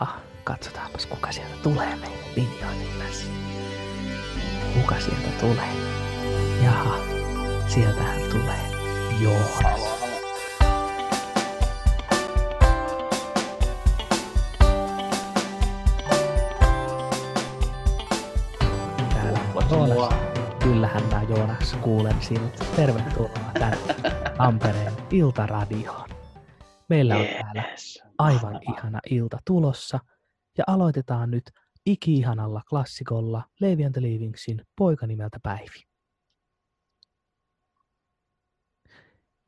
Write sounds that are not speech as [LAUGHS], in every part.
Jaha, katsotaanpas kuka sieltä tulee meille tässä. Kuka sieltä tulee? Jaha, sieltähän tulee Joonas. Täällä on Joonas. Kyllähän mä Joonas kuulen sinut. Tervetuloa tänne Tampereen Iltaradioon. Meillä on täällä aivan ihana ilta tulossa ja aloitetaan nyt iki-ihanalla klassikolla Levi and the Leavingsin poika nimeltä Päivi.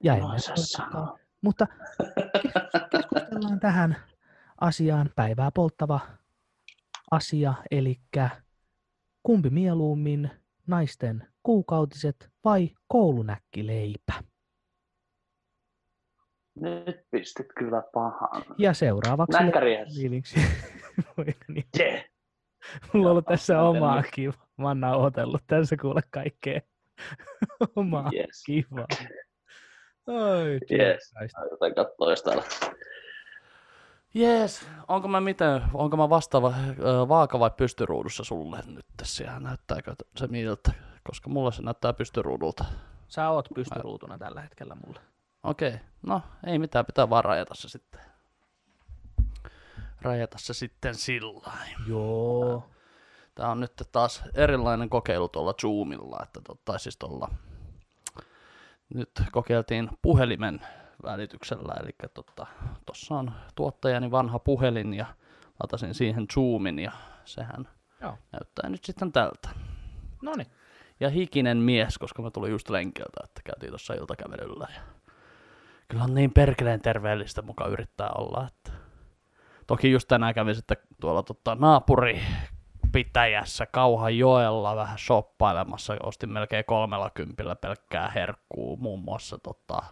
Ja No, ennen mutta kes- keskustellaan tähän asiaan päivää polttava asia, eli kumpi mieluummin naisten kuukautiset vai koulunäkkileipä? Nyt pistit kyllä pahan. Ja seuraavaksi poika nimeltä Yeah. Mulla on ollut tässä mä omaa nyt. kiva. Mä oon nauhoitellut tässä kuule kaikkea [LAUGHS] omaa Yes. kivaa. Oi, Yes. Yritän katsoa, jos täällä. Jees, onko mä miten, onko mä vastaava ö, vaaka vai pystyruudussa sulle nyt tässä ja näyttääkö se miltä? Koska mulla se näyttää pystyruudulta. Sä oot pystyruutuna tällä hetkellä mulle. Okei, no ei mitään, pitää vaan rajata se sitten. Rajata se sitten sillä. Joo. Tää on nyt taas erilainen kokeilu tuolla Zoomilla, että tai siis tuolla, nyt kokeiltiin puhelimen välityksellä, eli tuossa tota, on tuottajani vanha puhelin ja latasin siihen Zoomin ja sehän Joo. näyttää nyt sitten tältä. Noniin. Ja hikinen mies, koska mä tulin just lenkeltä, että käytiin tuossa iltakävelyllä. Ja kyllä on niin perkeleen terveellistä muka yrittää olla. Että... Toki just tänään kävin sitten tuolla tota, naapuripitäjässä Kauhajoella vähän shoppailemassa. Ostin melkein kolmella kympillä pelkkää herkkuu, muun muassa tota,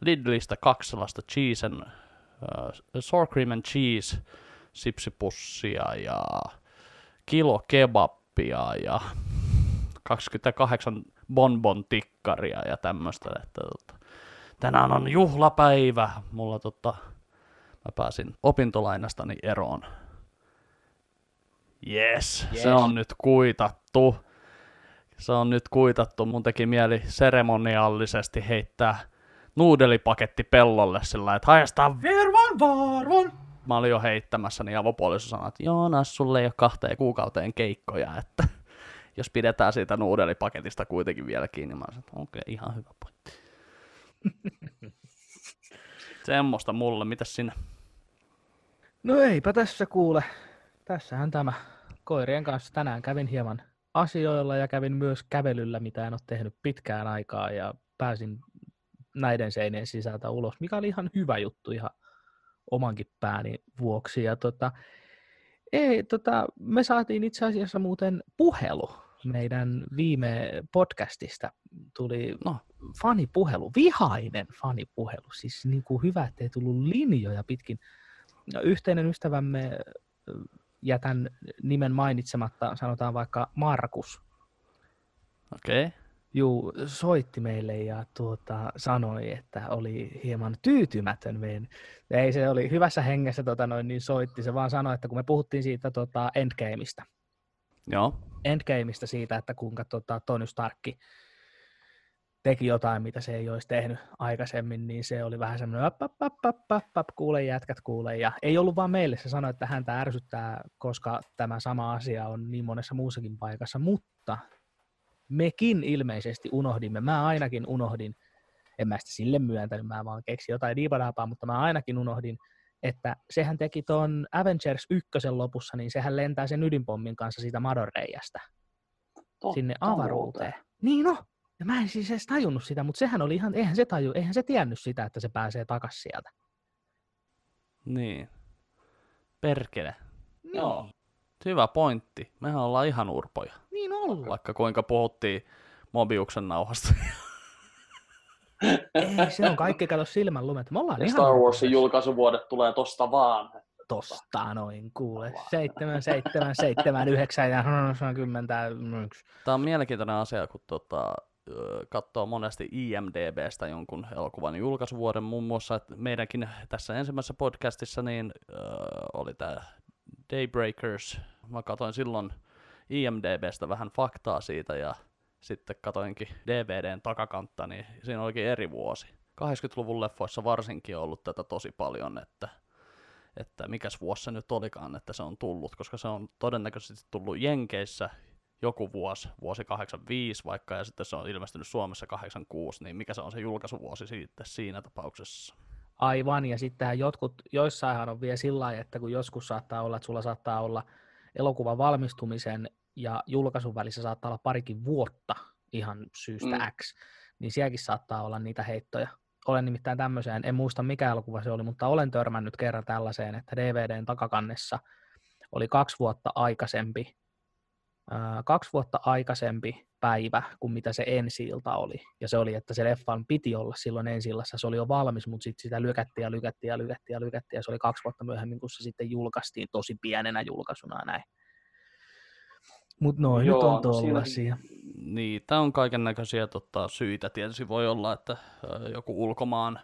Lidlistä kaksi sellaista cheese and, uh, sour cream and cheese sipsipussia ja kilo kebappia ja 28 bonbon tikkaria ja tämmöistä, että tota, tänään on juhlapäivä. Mulla tota, mä pääsin opintolainastani eroon. Yes, Yes. se on nyt kuitattu. Se on nyt kuitattu. Mun teki mieli seremoniallisesti heittää nuudelipaketti pellolle sillä että haistaa virvan varvon. Mä olin jo heittämässä, niin avopuoliso sanoi, että Joonas, sulle ei ole kahteen kuukauteen keikkoja, että jos pidetään siitä nuudelipaketista kuitenkin vielä kiinni, mä sanoin, että okei, okay, ihan hyvä pointti. [LAUGHS] Semmoista mulle, mitäs sinä? No eipä tässä kuule. Tässähän tämä koirien kanssa tänään kävin hieman asioilla ja kävin myös kävelyllä, mitä en ole tehnyt pitkään aikaa ja pääsin näiden seinien sisältä ulos, mikä oli ihan hyvä juttu ihan omankin pääni vuoksi. Ja tota, ei, tota, me saatiin itse asiassa muuten puhelu meidän viime podcastista. Tuli No. Fanipuhelu, vihainen fanipuhelu, siis niin kuin hyvä, ettei tullut linjoja pitkin. Ja Yhteinen ystävämme, jätän nimen mainitsematta, sanotaan vaikka Markus, Okei. Okay. juu, soitti meille ja tuota, sanoi, että oli hieman tyytymätön meidän. Ei se oli hyvässä hengessä tota noin, niin soitti, se vaan sanoi, että kun me puhuttiin siitä tota, Endgameista, Joo. Endgameista siitä, että kuinka tota, Tony Starkki teki jotain, mitä se ei olisi tehnyt aikaisemmin, niin se oli vähän semmoinen, ap, ap, ap, ap, ap, ap, kuule jätkät, kuule. Ja ei ollut vaan meille, se sanoi, että häntä ärsyttää, koska tämä sama asia on niin monessa muussakin paikassa, mutta mekin ilmeisesti unohdimme, mä ainakin unohdin, en mä sitä sille myöntänyt, mä vaan keksin jotain diipadaapaa, mutta mä ainakin unohdin, että sehän teki tuon Avengers 1 lopussa, niin sehän lentää sen ydinpommin kanssa siitä madonreijästä Totta sinne muuten. avaruuteen. Niin no, ja mä en siis edes tajunnut sitä, mutta sehän oli ihan, eihän se taju, eihän se tiennyt sitä, että se pääsee takas sieltä. Niin. Perkele. Joo. Hyvä pointti. Mehän ollaan ihan urpoja. Niin ollaan. Vaikka kuinka puhuttiin Mobiuksen nauhasta. [LAUGHS] Ei, se on kaikki, kato silmän lumet. Me ollaan Ja ihan Star Warsin julkaisuvuodet tulee tosta vaan. Tosta noin, kuule. 7, 7, 7, 9 ja 91. Tämä on mielenkiintoinen asia, kun tota, ö, katsoo monesti IMDBstä jonkun elokuvan julkaisuvuoden muun muassa, että meidänkin tässä ensimmäisessä podcastissa niin, ö, oli tämä Daybreakers. Mä katsoin silloin IMDBstä vähän faktaa siitä ja sitten katoinkin DVDn takakantta, niin siinä olikin eri vuosi. 80-luvun leffoissa varsinkin on ollut tätä tosi paljon, että, että mikäs vuosi se nyt olikaan, että se on tullut, koska se on todennäköisesti tullut Jenkeissä joku vuosi, vuosi 85 vaikka, ja sitten se on ilmestynyt Suomessa 86, niin mikä se on se julkaisuvuosi sitten siinä tapauksessa? Aivan, ja sittenhän jotkut, joissainhan on vielä sillä lailla, että kun joskus saattaa olla, että sulla saattaa olla elokuvan valmistumisen ja julkaisun välissä saattaa olla parikin vuotta ihan syystä mm. X, niin sielläkin saattaa olla niitä heittoja. Olen nimittäin tämmöiseen, en muista mikä elokuva se oli, mutta olen törmännyt kerran tällaiseen, että DVDn takakannessa oli kaksi vuotta aikaisempi kaksi vuotta aikaisempi päivä kuin mitä se ensi oli. Ja se oli, että se leffan piti olla silloin ensi se oli jo valmis, mutta sitten sitä lykättiin ja lykättiin ja lykättiin ja lykättiin, ja se oli kaksi vuotta myöhemmin, kun se sitten julkaistiin tosi pienenä julkaisuna näin. Mutta noin Joo, nyt on tuollaisia. No Niitä on kaiken näköisiä tota, syitä. Tietysti voi olla, että joku ulkomaan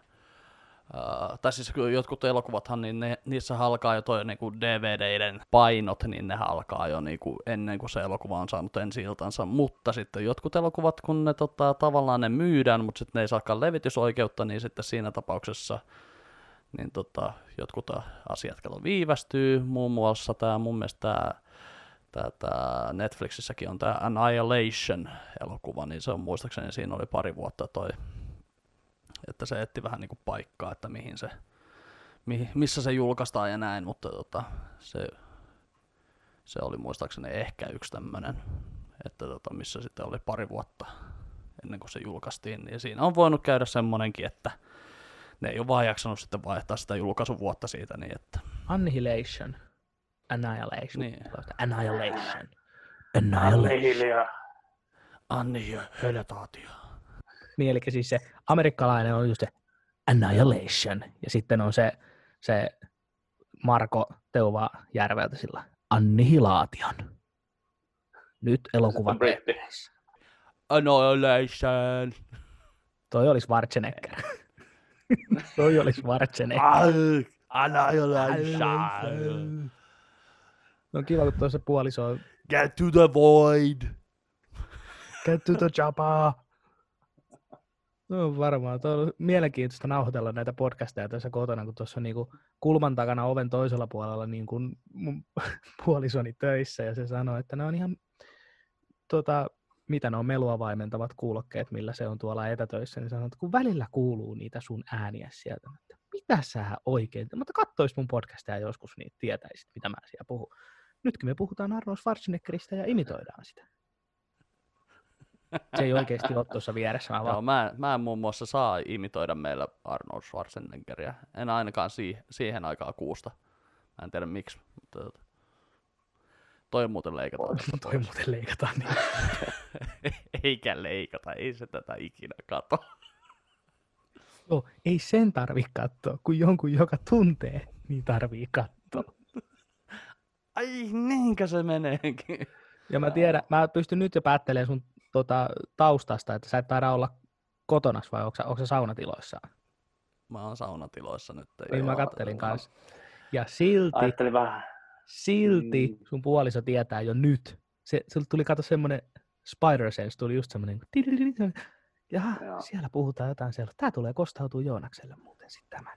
Uh, tai siis jotkut elokuvathan, niin ne, niissä alkaa jo toi niinku DVDiden painot, niin ne alkaa jo niinku ennen kuin se elokuva on saanut ensi iltansa. Mutta sitten jotkut elokuvat, kun ne tota, tavallaan ne myydään, mutta sitten ne ei saakaan levitysoikeutta, niin sitten siinä tapauksessa niin tota, jotkut asiat viivästyy. Muun muassa tämä mun mielestä tämä tää, tää Netflixissäkin on tämä Annihilation-elokuva, niin se on muistaakseni siinä oli pari vuotta toi että se etti vähän niin kuin paikkaa, että mihin se, mihin, missä se julkaistaan ja näin, mutta tota, se, se oli muistaakseni ehkä yksi tämmöinen, että tota, missä sitten oli pari vuotta ennen kuin se julkaistiin, niin siinä on voinut käydä semmoinenkin, että ne ei ole vaan jaksanut sitten vaihtaa sitä julkaisuvuotta siitä, niin että... Annihilation. Annihilation. Niin. Annihilation. Annihilation. Annihilation. Niin, eli siis se amerikkalainen on just se Annihilation, ja sitten on se, se Marko Teuva Järveltä sillä Annihilaation. Nyt elokuvan Annihilation. Toi olisi Schwarzenegger. [LAUGHS] Toi olisi Schwarzenegger. Annihilation. No kiva, kun tuossa puoliso on... Get to the void. Get to the chopper. No varmaan. Tuo on mielenkiintoista nauhoitella näitä podcasteja tässä kotona, kun tuossa on niin kulman takana oven toisella puolella niin kuin mun [LAUGHS] puolisoni töissä ja se sanoi, että ne on ihan tota, mitä ne on melua vaimentavat kuulokkeet, millä se on tuolla etätöissä, niin sanoo, että kun välillä kuuluu niitä sun ääniä sieltä, että mitä sä oikein, mutta kattois mun podcastia joskus, niin tietäisit, mitä mä siellä puhun. Nytkin me puhutaan Arnold Schwarzeneggeristä ja imitoidaan sitä. Se ei oikeasti ole tuossa vieressä. Mä, vaan... Joo, mä, mä en muun muassa saa imitoida meillä Arnold Schwarzeneggeria. En ainakaan si- siihen aikaan kuusta. Mä en tiedä miksi, mutta tota, toi muuten leikataan. Oh, toi muuten leikataan. Niin. [LAUGHS] Eikä leikata, ei se tätä ikinä kato. Joo, ei sen tarvi katsoa, kun jonkun, joka tuntee, niin tarvii katsoa. Ai niinkä se meneekin. Ja mä tiedän, mä pystyn nyt jo päättelemään sun tota, taustasta, että sä et taida olla kotonas vai onko sä, onko sä saunatiloissa? Mä oon saunatiloissa nyt. Niin mä kattelin kanssa. Ja silti, Ajattelin vähän. silti mm. sun puoliso tietää jo nyt. Se, se tuli kato semmonen Spider Sense, tuli just semmonen, ja siellä puhutaan jotain siellä. Tää tulee kostautuu Joonakselle muuten sitten tämä.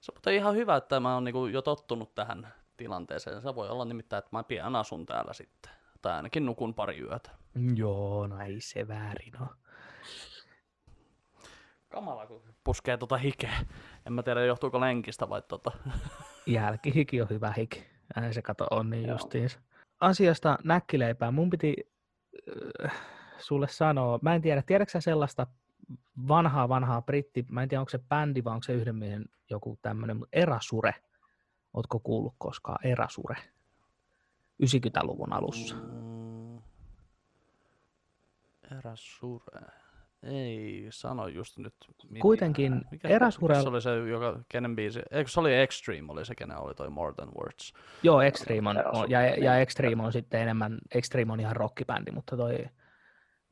Se on ihan hyvä, että mä oon niinku jo tottunut tähän tilanteeseen. Se voi olla nimittäin, että mä pian asun täällä sitten. Tai ainakin nukun pari yötä. Joo, no ei se väärin ole. Kamala, kun puskee tota hikeä. En mä tiedä, johtuuko lenkistä vai tota. [LAUGHS] Jälkihiki on hyvä hiki. Näin se kato on niin justiinsa. Asiasta näkkileipää. Mun piti äh, sulle sanoa, mä en tiedä, tiedätkö sellaista vanhaa vanhaa britti, mä en tiedä onko se bändi vai onko se yhden miehen joku tämmöinen, mutta Erasure. Ootko kuullut koskaan Erasure? 90-luvun alussa. Mm, eräs sure. Ei sano just nyt. Mitään. Kuitenkin mikä, Erasure... Se oli se, joka, kenen biisi, eikö se oli Extreme, oli se, kenen oli toi More Than Words. Joo, Extreme on, on ja, ja Extreme on sitten enemmän, Extreme on ihan rockibändi, mutta toi,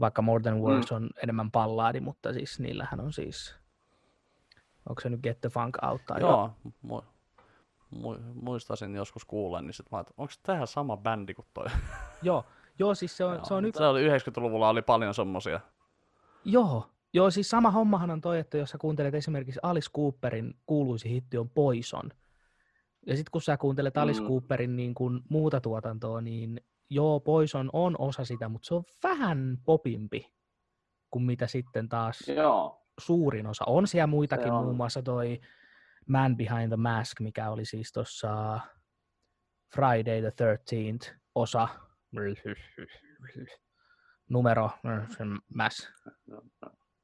vaikka More Than Words mm. on enemmän pallaadi, mutta siis niillähän on siis, onko se nyt Get the Funk Out tai Joo, mu- muistaisin joskus kuulen, niin sitten mä että onko tämä sama bändi kuin toi? [LAUGHS] Joo, joo siis se on, Joo, se on yksi, se oli 90-luvulla oli paljon semmosia. joo, joo, siis sama hommahan on toi, että jos sä kuuntelet esimerkiksi Alice Cooperin kuuluisi hitti on Poison, ja sitten kun sä kuuntelet Alice Mm. Cooperin niin kuin muuta tuotantoa, niin joo, Poison on osa sitä, mutta se on vähän popimpi kuin mitä sitten taas Joo. suurin osa. On siellä muitakin, muun muassa toi Man Behind the Mask, mikä oli siis tuossa Friday the 13th osa, numero, mäs,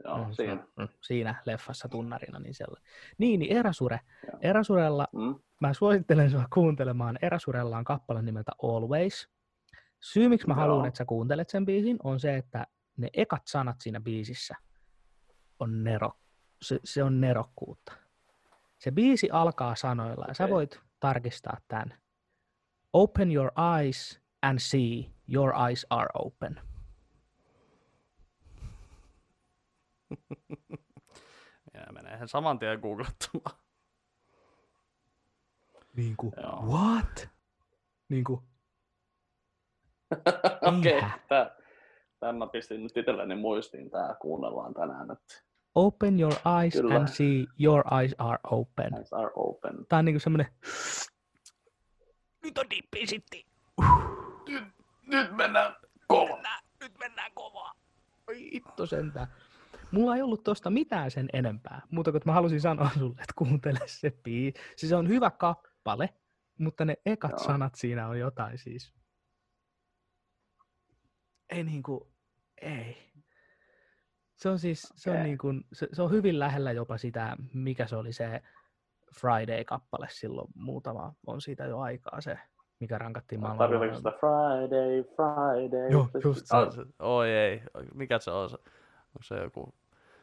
Joo, siinä. siinä leffassa tunnarina. Niin, siellä. niin, niin Erasure. Joo. Erasurella, Mm. mä suosittelen sua kuuntelemaan, Erasurella on kappale nimeltä Always. Syy, miksi mä Joo. haluan, että sä kuuntelet sen biisin, on se, että ne ekat sanat siinä biisissä on nero, se, se on nerokkuutta. Se biisi alkaa sanoilla, ja sä voit tarkistaa tämän. Open your eyes and see your eyes are open. [LAUGHS] Ja menee ihan saman tien googlettamaan. Niin kuin, Joo. what? Niin kuin, [LAUGHS] Okei, tää, tämän mä pistin nyt itselleni muistiin, tää kuunnellaan tänään, että open your eyes Kyllä. and see your eyes are open. eyes are open. Tää on niinku semmonen, nyt on dippi sitten. Nyt mennään kova. Mennään, nyt mennään kovaa. Oi hitto sentään. Mulla ei ollut tosta mitään sen enempää, muuta kuin mä halusin sanoa sulle, että kuuntele se bii. Siis se on hyvä kappale, mutta ne ekat Joo. sanat siinä on jotain siis. Ei niinku, ei. Se on siis, se on, Okei. niinku, se, se on hyvin lähellä jopa sitä, mikä se oli se Friday-kappale silloin muutama, on siitä jo aikaa se, mikä rankattiin maailman. Tarvitaanko sitä Friday, Friday? Joo, just se. Ah, se- Oi ei, mikä se on? se- Onko se joku...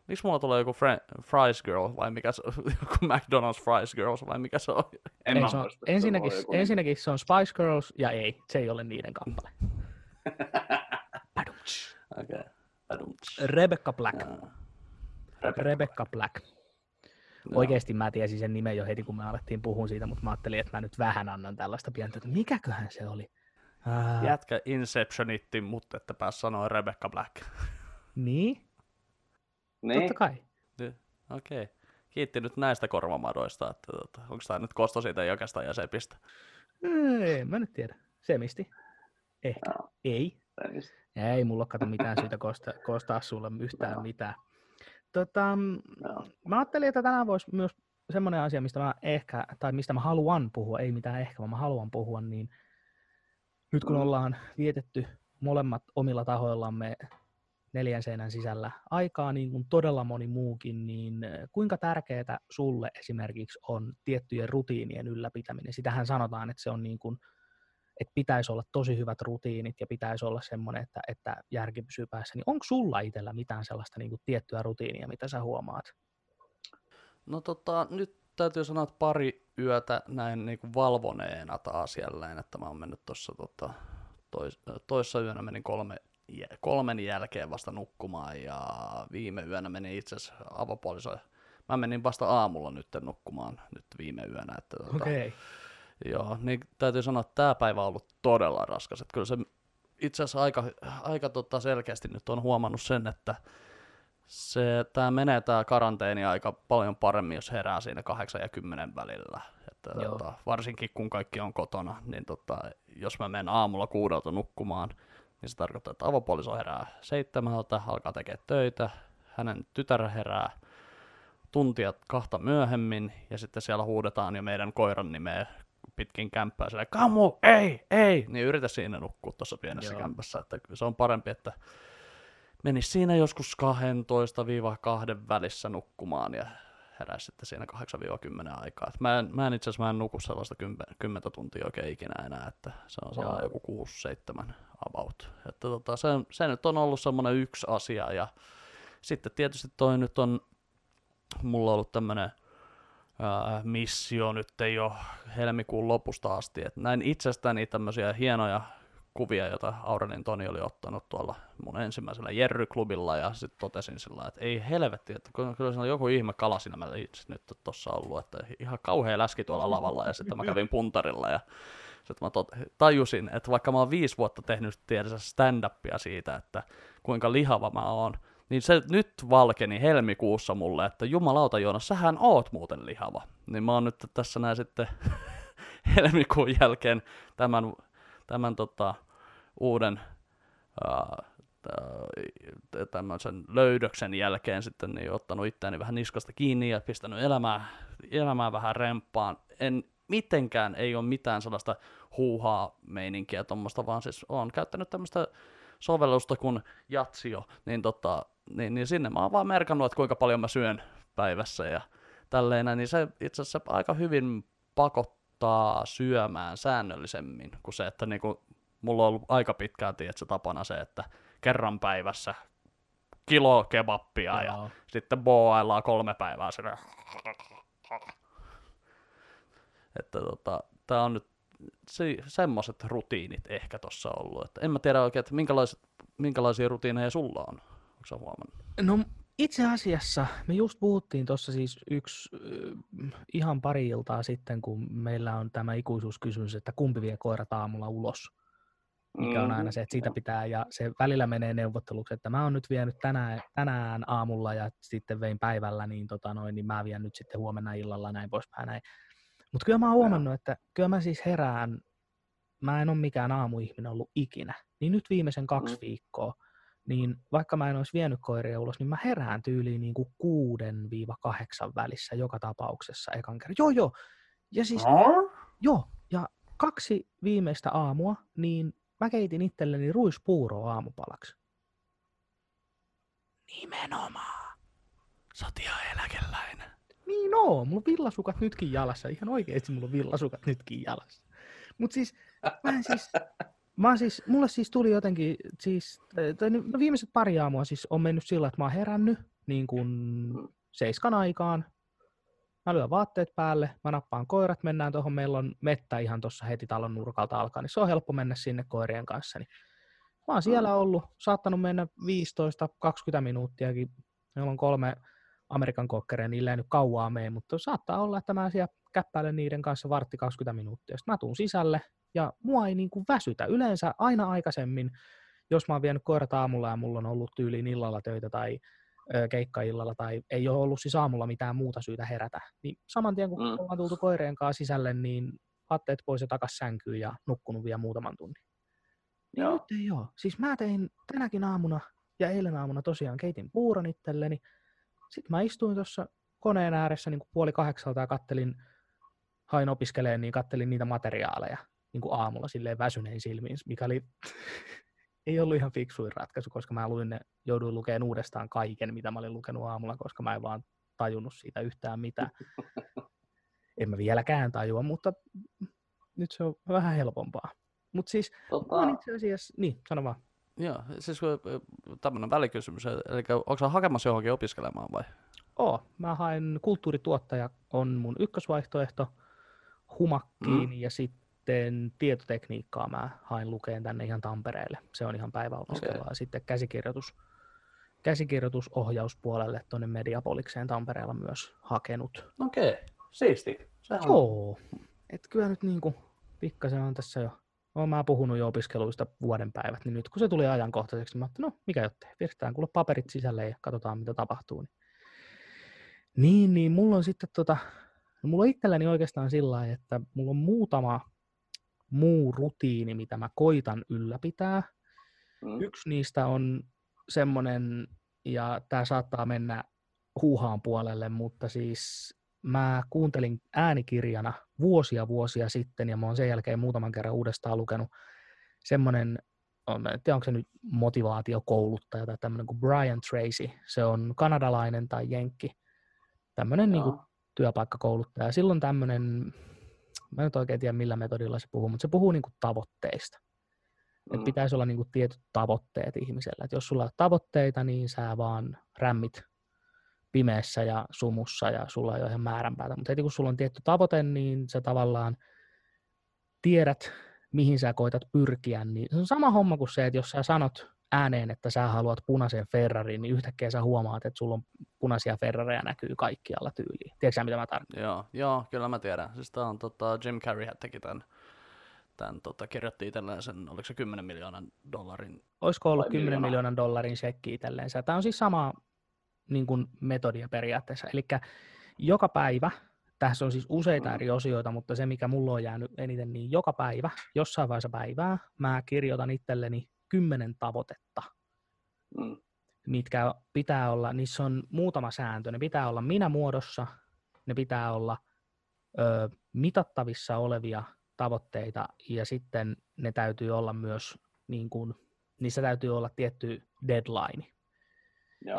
Miksi mulla tulee joku Fre- Fries Girl vai mikä se on? [LAUGHS] Joku McDonald's Fries Girls vai mikä se on? En Ei, se on, että se ensinnäkin, on ensinnäkin se on Spice Girls ja ei, se ei ole niiden kappale. [LAUGHS] Okei. Okay. Rebecca Black. Rebecca. Rebecca Black. Oikeasti mä tiesin sen nimen jo heti, kun me alettiin puhua siitä, mutta mä ajattelin, että mä nyt vähän annan tällaista pientä, että mikäköhän se oli. Ää, Jätkä Inceptionitti, mutta että pääs sanoa Rebecca Black. [LAUGHS] niin, Niin, totta kai. Okei. Okay. Kiitti nyt näistä korvamadoista, että tota, onko tämä nyt kosto siitä jokesta ja sepistä? Ei, mä nyt tiedä. Semisti. Ehkä. Joo. Ei. Tennis. Ei mulla kato mitään syytä kosta, kostaa sulle yhtään Joo. mitään. Tota, Joo. mä ajattelin, että tänään voisi myös semmoinen asia, mistä mä ehkä, tai mistä mä haluan puhua, ei mitään ehkä, vaan mä haluan puhua, niin nyt kun Mm. ollaan vietetty molemmat omilla tahoillamme neljän seinän sisällä aikaa, niin kuin todella moni muukin, niin kuinka tärkeää sulle esimerkiksi on tiettyjen rutiinien ylläpitäminen? Sitähän sanotaan, että se on niin kuin, että pitäisi olla tosi hyvät rutiinit ja pitäisi olla semmoinen, että, että järki pysyy päässä. Niin onko sulla itsellä mitään sellaista niin kuin tiettyä rutiinia, mitä sä huomaat? No tota, nyt täytyy sanoa, että pari yötä näin niin kuin valvoneena taas jälleen, että mä oon mennyt tuossa tota, tois, toissa yönä menin kolme, kolmen jälkeen vasta nukkumaan ja viime yönä menin itse asiassa avopuoliso. Mä menin vasta aamulla nyt nukkumaan nyt viime yönä. Että, tota. Okay. Joo, niin täytyy sanoa, että tämä päivä on ollut todella raskas. Että kyllä se itse asiassa aika, aika tota selkeästi nyt on huomannut sen, että se, tämä menee tämä karanteeni aika paljon paremmin, jos herää siinä 8 ja 10 välillä. Että, Joo. tota, varsinkin kun kaikki on kotona, niin tota, jos mä menen aamulla kuudelta nukkumaan, niin se tarkoittaa, että avopuoliso herää seitsemältä, alkaa tekemään töitä, hänen tytär herää tuntia kahta myöhemmin, ja sitten siellä huudetaan jo meidän koiran nimeä pitkin kämppää silleen, Kamu, ei, ei, niin yritä siinä nukkua tuossa pienessä Joo. Kämpässä, että se on parempi, että menisi siinä joskus 12-2 välissä nukkumaan ja heräisi sitten siinä 8-10 aikaa. Et mä en, mä en itse asiassa mä en nuku sellaista 10, 10 tuntia oikein ikinä enää, että se on sellainen joku 6-7 about. Että tota, se, se nyt on ollut semmoinen yksi asia ja sitten tietysti toi nyt on mulla ollut tämmöinen missio nyt ei ole helmikuun lopusta asti, että näin itsestäni tämmöisiä hienoja kuvia, joita Aurelin Toni oli ottanut tuolla mun ensimmäisellä Jerry-klubilla, ja sitten totesin sillä että ei helvetti, että kyllä siinä on joku ihme kala siinä mä nyt tuossa ollut, että ihan kauhea läski tuolla lavalla, ja sitten mä kävin puntarilla, ja sitten mä tot, tajusin, että vaikka mä oon viisi vuotta tehnyt tiedässä stand-upia siitä, että kuinka lihava mä oon, niin se nyt valkeni helmikuussa mulle, että jumalauta Joonas, sähän oot muuten lihava. Niin mä oon nyt tässä näin sitten [LAUGHS] helmikuun jälkeen tämän, tämän tota, uuden uh, tämmöisen löydöksen jälkeen sitten niin ottanut itseäni vähän niskasta kiinni ja pistänyt elämää, elämää vähän remppaan. En mitenkään ei ole mitään sellaista huuhaa meininkiä tuommoista, vaan siis on käyttänyt tämmöistä sovellusta kuin Jatsio, niin, tota, niin, niin sinne mä oon vaan merkannut, että kuinka paljon mä syön päivässä ja tälleen, niin se itse asiassa aika hyvin pakottaa syömään säännöllisemmin kuin se, että niinku, mulla on ollut aika pitkään tietysti tapana se, että kerran päivässä kilo kebappia Joo. ja sitten boaillaan kolme päivää sinne. Että tota, tää on nyt se, semmoiset rutiinit ehkä tuossa ollut. Että en mä tiedä oikein, että minkälaiset, minkälaisia rutiineja sulla on. Onko huomannut? No itse asiassa me just puhuttiin tuossa siis yksi äh, ihan pari iltaa sitten, kun meillä on tämä ikuisuuskysymys, että kumpi vie koirat aamulla ulos. Mikä on aina se, että siitä mm-hmm. pitää, ja se välillä menee neuvotteluksi, että mä oon nyt vienyt tänään, tänään aamulla ja sitten vein päivällä, niin, tota noin, niin mä vien nyt sitten huomenna illalla näin poispäin näin. Mutta kyllä mä oon huomannut, että kyllä mä siis herään, mä en ole mikään aamuihminen ollut ikinä, niin nyt viimeisen kaksi mm. viikkoa, niin vaikka mä en olisi vienyt koiria ulos, niin mä herään tyyliin niin kuin kuuden viiva kahdeksan välissä joka tapauksessa ekan kerran. Joo, joo. Ja siis, no? joo, ja kaksi viimeistä aamua, niin mä keitin itselleni ruispuuroa aamupalaksi. Nimenomaan. Ihan eläkeläinen. Niin oo, mulla on villasukat nytkin jalassa. Ihan oikeesti mulla on villasukat nytkin jalassa. Mut siis, mä en siis, mä siis, mulle siis tuli jotenkin, siis, tai no viimeiset pari aamua siis on mennyt sillä, että mä oon herännyt niin kuin seiskan aikaan. Mä lyön vaatteet päälle, mä nappaan koirat, mennään tuohon, meillä on mettä ihan tuossa heti talon nurkalta alkaa, niin se on helppo mennä sinne koirien kanssa. Niin mä oon siellä mm. ollut, saattanut mennä 15-20 minuuttiakin. Meillä on kolme Amerikan kokkereen, niillä ei nyt kauaa mene, mutta saattaa olla, että mä siellä käppäilen niiden kanssa vartti 20 minuuttia. Sitten mä tuun sisälle ja mua ei niin kuin väsytä. Yleensä aina aikaisemmin, jos mä oon vienyt koirat aamulla ja mulla on ollut tyyliin illalla töitä tai keikkaillalla tai ei ole ollut siis aamulla mitään muuta syytä herätä, niin saman tien kun mm. ollaan tultu koireen kanssa sisälle, niin vaatteet pois ja takas sänkyyn ja nukkunut vielä muutaman tunnin. Niin Joo. nyt ei ole. Siis mä tein tänäkin aamuna ja eilen aamuna tosiaan keitin puuron itselleni, sitten mä istuin tuossa koneen ääressä niin kuin puoli kahdeksalta ja kattelin, hain opiskeleen, niin kattelin niitä materiaaleja niin kuin aamulla silleen väsynein silmiin, mikä oli, [LAUGHS] ei ollut ihan fiksuin ratkaisu, koska mä luin ne, jouduin lukemaan uudestaan kaiken, mitä mä olin lukenut aamulla, koska mä en vaan tajunnut siitä yhtään mitään. [LAUGHS] En mä vieläkään tajua, mutta nyt se on vähän helpompaa. Mutta siis tota... itse asiassa, niin, sano vaan. Joo, siis tämmöinen välikysymys, eli onko sä hakemassa johonkin opiskelemaan vai? Oo, mä haen kulttuurituottaja on mun ykkösvaihtoehto humakkiin mm. ja sitten tietotekniikkaa mä haen lukeen tänne ihan Tampereelle. Se on ihan päiväopiskelua. Okay. Ja sitten käsikirjoitus, käsikirjoitusohjauspuolelle tuonne Mediapolikseen Tampereella myös hakenut. Okei, okay. siisti. Sehän Joo, et kyllä nyt niinku pikkasen on tässä jo olen mä puhunut jo opiskeluista vuoden päivät, niin nyt kun se tuli ajankohtaiseksi, mä ajattelin, no mikä jottei, pistetään kuule paperit sisälle ja katsotaan mitä tapahtuu. Niin, niin, niin mulla on sitten tota, no mulla on itselläni oikeastaan sillä että mulla on muutama muu rutiini, mitä mä koitan ylläpitää. Mm. Yksi niistä on semmoinen, ja tämä saattaa mennä huuhaan puolelle, mutta siis mä kuuntelin äänikirjana vuosia vuosia sitten, ja mä oon sen jälkeen muutaman kerran uudestaan lukenut semmoinen, en tiedä onko se nyt motivaatiokouluttaja tai tämmöinen kuin Brian Tracy. Se on kanadalainen tai jenkki, tämmöinen niin kuin työpaikkakouluttaja. Silloin tämmöinen, mä en nyt oikein tiedä millä metodilla se puhuu, mutta se puhuu niin kuin tavoitteista. Mm. Että pitäisi olla niin kuin tietyt tavoitteet ihmisellä. Että jos sulla on tavoitteita, niin sä vaan rämmit pimeässä ja sumussa ja sulla ei ole ihan määränpäätä. Mutta heti kun sulla on tietty tavoite, niin sä tavallaan tiedät mihin sä koitat pyrkiä, niin se on sama homma kuin se, että jos sä sanot ääneen, että sä haluat punaisen Ferrarin, niin yhtäkkiä sä huomaat, että sulla on punaisia Ferrareja näkyy kaikkialla tyyliin. Tiedätkö sä, mitä mä tarkoitan? Joo, joo, kyllä mä tiedän. Siis tää on tota, Jim Carrey teki tämän, tämän tota, kirjoitti itselleen sen, oliko se 10 miljoonan dollarin. Olisiko ollut Vai 10 miljoona? miljoonan dollarin shekki itselleen. Tämä on siis sama niin kuin metodia periaatteessa. Eli joka päivä, tässä on siis useita Mm. eri osioita, mutta se mikä mulla on jäänyt eniten, niin joka päivä, jossain vaiheessa päivää, mä kirjoitan itselleni kymmenen tavoitetta, Mm. mitkä pitää olla, niissä on muutama sääntö, ne pitää olla minä muodossa, ne pitää olla ö, mitattavissa olevia tavoitteita ja sitten ne täytyy olla myös, niin kuin, niissä täytyy olla tietty deadline.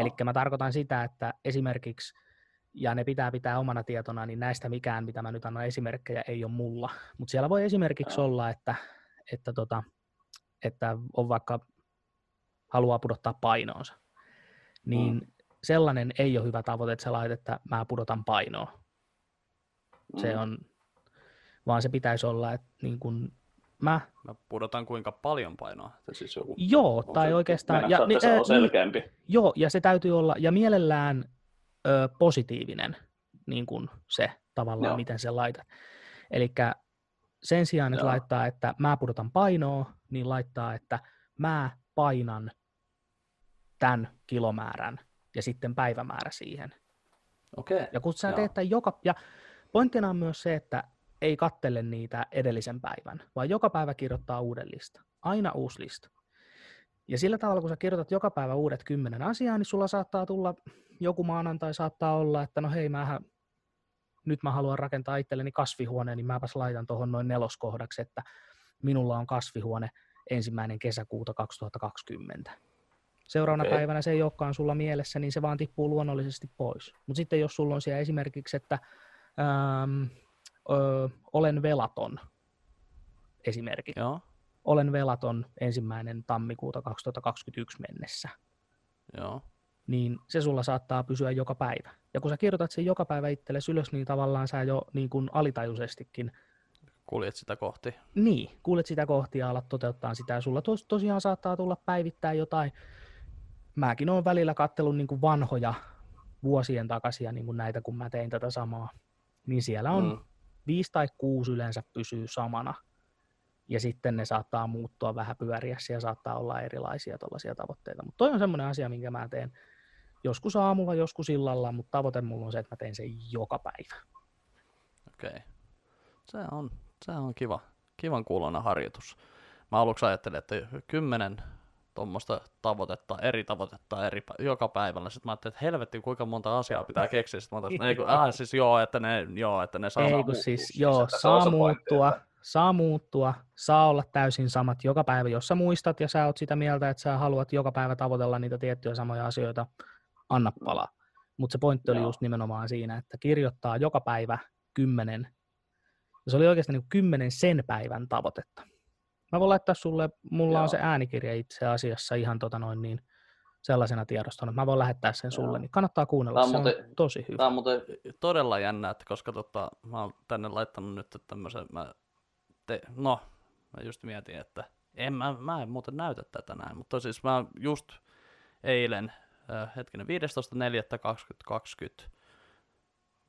Eli mä tarkoitan sitä, että esimerkiksi, ja ne pitää pitää omana tietona, niin näistä mikään, mitä mä nyt annan esimerkkejä, ei ole mulla. Mutta siellä voi esimerkiksi Joo. olla, että, että, tota, että on vaikka haluaa pudottaa painoonsa. Niin mm. sellainen ei ole hyvä tavoite, että sä laitat, että mä pudotan painoa. Se Mm. on, vaan se pitäisi olla, että niin kun mä, Mä pudotan kuinka paljon painoa. Se siis joku, joo, onko tai se- oikeastaan, ja, että se on selkeämpi. Joo, ja se täytyy olla, ja mielellään ö, positiivinen, niin kuin se tavallaan, Joo. miten se laitat. Eli sen sijaan, että Joo. laittaa, että mä pudotan painoa, niin laittaa, että mä painan tämän kilomäärän ja sitten päivämäärä siihen. Okei. Ja kun sä Joo. teet tämän joka, ja pointtina on myös se, että ei kattele niitä edellisen päivän, vaan joka päivä kirjoittaa uuden lista. Aina uusi lista. Ja sillä tavalla, kun sä kirjoitat joka päivä uudet kymmenen asiaa, niin sulla saattaa tulla joku maanantai saattaa olla, että no hei, mähän, nyt mä haluan rakentaa itselleni kasvihuoneen, niin mäpäs laitan tuohon noin neloskohdaksi, että minulla on kasvihuone ensimmäinen kesäkuuta 2020. Seuraavana okay. päivänä se ei olekaan sulla mielessä, niin se vaan tippuu luonnollisesti pois. Mutta sitten jos sulla on siellä esimerkiksi, että ähm, ö, olen velaton esimerkki. Joo, Olen velaton ensimmäinen tammikuuta 2021 mennessä. joo. Niin se sulla saattaa pysyä joka päivä. Ja kun sä kirjoitat sen joka päivä itsellesi ylös, niin tavallaan sä jo niin kuin alitajuisestikin Kuljet sitä kohti. niin, kuulet sitä kohti ja alat toteuttaa sitä. Ja sulla tos, tosiaan saattaa tulla päivittäin jotain. Mäkin olen välillä kattellut niin kuin vanhoja vuosien takaisia niin kuin näitä, kun mä tein tätä samaa. Niin siellä on Mm. viisi tai kuusi yleensä pysyy samana. Ja sitten ne saattaa muuttua vähän pyöriä ja saattaa olla erilaisia tuollaisia tavoitteita. Mutta toi on semmoinen asia, minkä mä teen joskus aamulla, joskus illalla, mutta tavoite mulla on se, että mä teen sen joka päivä. Okei. Se on, se on kiva. Kivan kuuloinen harjoitus. Mä aluksi ajattelin, että kymmenen tuommoista tavoitetta, eri tavoitetta eri, pä- joka päivällä. Sitten mä ajattelin, että helvetti, kuinka monta asiaa pitää keksiä. Sitten mä ajattelin, että ah, siis joo, että ne, joo, että ne saa Ei kun siis, siis, joo, saa muuttua, saa muuttua, saa olla täysin samat joka päivä, jos sä muistat ja sä oot sitä mieltä, että sä haluat joka päivä tavoitella niitä tiettyjä samoja asioita, anna palaa. Mutta se pointti oli Joo. just nimenomaan siinä, että kirjoittaa joka päivä kymmenen, ja se oli oikeastaan niin kymmenen sen päivän tavoitetta. Mä voin laittaa sulle, mulla on se Joo. äänikirja itse asiassa ihan tota noin niin, sellaisena tiedostona, että mä voin lähettää sen sulle, Joo. niin kannattaa kuunnella, Tää on se on muuten- tosi hyvä. Tämä on muuten, todella jännä, että koska tota, mä oon tänne laittanut nyt tämmöisen, mä te, no, mä just mietin, että en, mä, mä en muuten näytä tätä näin, mutta siis mä just eilen, hetkinen, 15.4.2020,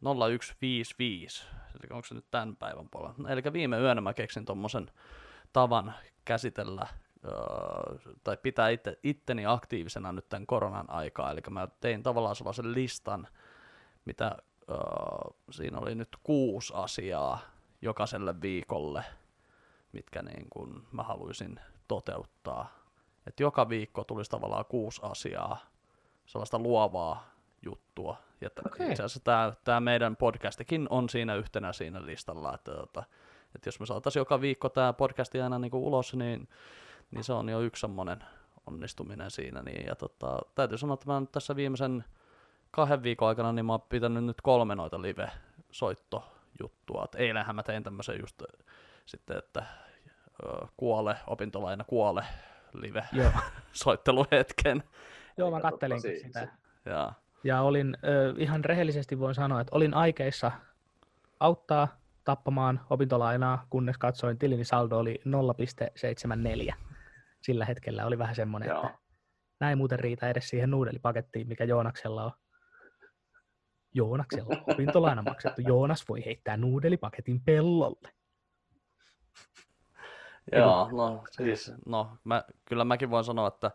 0155, eli onko se nyt tämän päivän puolella, eli viime yönä mä keksin tommosen tavan käsitellä tai pitää itse, itteni aktiivisena nyt tämän koronan aikaa, eli mä tein tavallaan sellaisen listan, mitä öö, siinä oli nyt kuusi asiaa jokaiselle viikolle, mitkä niin kun mä haluaisin toteuttaa. Et joka viikko tulisi tavallaan kuusi asiaa, sellaista luovaa juttua. Ja t- Okei. itse asiassa tämä, tämä meidän podcastikin on siinä yhtenä siinä listalla, että, että, että jos me saataisiin joka viikko tämä podcasti aina niin kuin ulos, niin, niin se on jo yksi semmoinen onnistuminen siinä. Niin, ja tota, täytyy sanoa, että mä nyt tässä viimeisen kahden viikon aikana niin mä oon pitänyt nyt kolme noita live-soittojuttua. Et eilenhän mä tein tämmöisen just sitten, että kuole, opintolaina kuole live [LAUGHS] soitteluhetken. Joo mä Eikä kattelinkin totta, sitä. si- Ja, Ja olin, ö, ihan rehellisesti voin sanoa, että olin aikeissa auttaa tappamaan opintolainaa, kunnes katsoin tilini saldo oli 0,74. Sillä hetkellä oli vähän semmoinen, Joo. että näin muuten riitä edes siihen nuudelipakettiin, mikä Joonaksella on. Joonaksella on opintolaina maksettu. Joonas voi heittää nuudelipaketin pellolle. Joo, no siis, no mä, kyllä mäkin voin sanoa, että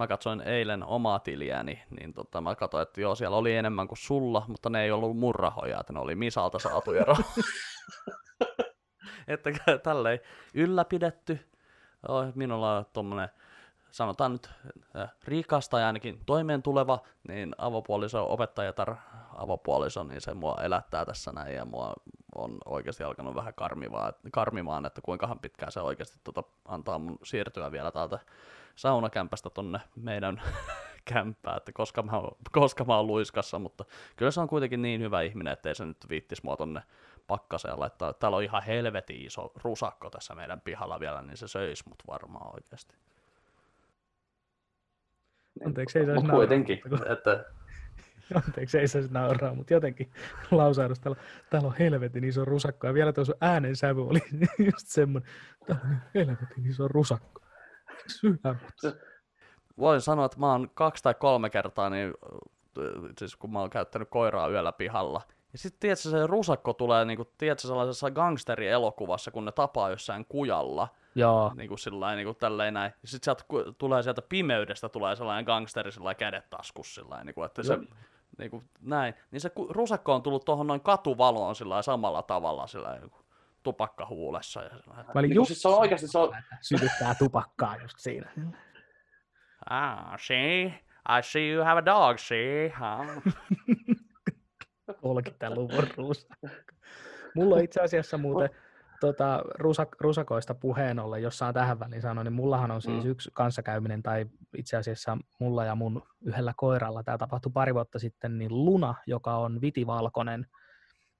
mä katsoin eilen omaa tiliäni, niin tota, mä katsoin, että joo, siellä oli enemmän kuin sulla, mutta ne ei ollut mun rahoja, että ne oli Misalta saatuja [LAUGHS] rahoja. että tälleen ylläpidetty. Minulla on tuommoinen, sanotaan nyt äh, rikas tai ainakin toimeen tuleva, niin avopuoliso, opettajatar avopuoliso, niin se mua elättää tässä näin, ja mua on oikeasti alkanut vähän karmivaa, karmimaan, että kuinkahan pitkään se oikeasti tota, antaa mun siirtyä vielä täältä saunakämpästä tonne meidän [LAUGHS] kämppää, että koska mä, oon, koska mä oon luiskassa, mutta kyllä se on kuitenkin niin hyvä ihminen, ettei se nyt viittis mua tonne pakkaseen laittaa. Täällä on ihan helvetin iso rusakko tässä meidän pihalla vielä, niin se söisi mut varmaan oikeasti. Anteeksi, ei saisi Mutta nauraa, kuitenkin, mutta kun- että [LAUGHS] Anteeksi, ei saisi nauraa, mutta jotenkin [LAUGHS] lausahdus, täällä, täällä on helvetin iso rusakko. Ja vielä tuossa äänen sävy oli just semmoinen, täällä on helvetin iso rusakko. Voin sanoa, että mä oon kaksi tai kolme kertaa, niin, äh, siis kun mä oon käyttänyt koiraa yöllä pihalla, ja sitten tiedätkö, se rusakko tulee, niin kuin, tiedätkö, sellaisessa gangsterielokuvassa, kun ne tapaa jossain kujalla, Joo, niin kuin sillain, niin kuin tälleen näin. Ja sitten sieltä ku- tulee sieltä pimeydestä tulee sellainen gangsteri sillä kädet taskussa niin kuin, että se, Joo. niin kuin, näin. Niin se rusakko on tullut tuohon noin katuvaloon sillä samalla tavalla sillä kuin, tupakka huulessa. Ja mä olin niin, just siis se on oikeasti, se on, sytyttää tupakkaa just siinä. ah, see, I see you have a dog, see, huh? 30-luvun rusakko. Mulla on itse asiassa muuten tota, rusak, rusakoista puheen ollen, jos saan tähän väliin sanoa, niin mullahan on siis Mm. yksi kanssakäyminen, tai itse asiassa mulla ja mun yhdellä koiralla, tämä tapahtui pari vuotta sitten, niin Luna, joka on vitivalkoinen,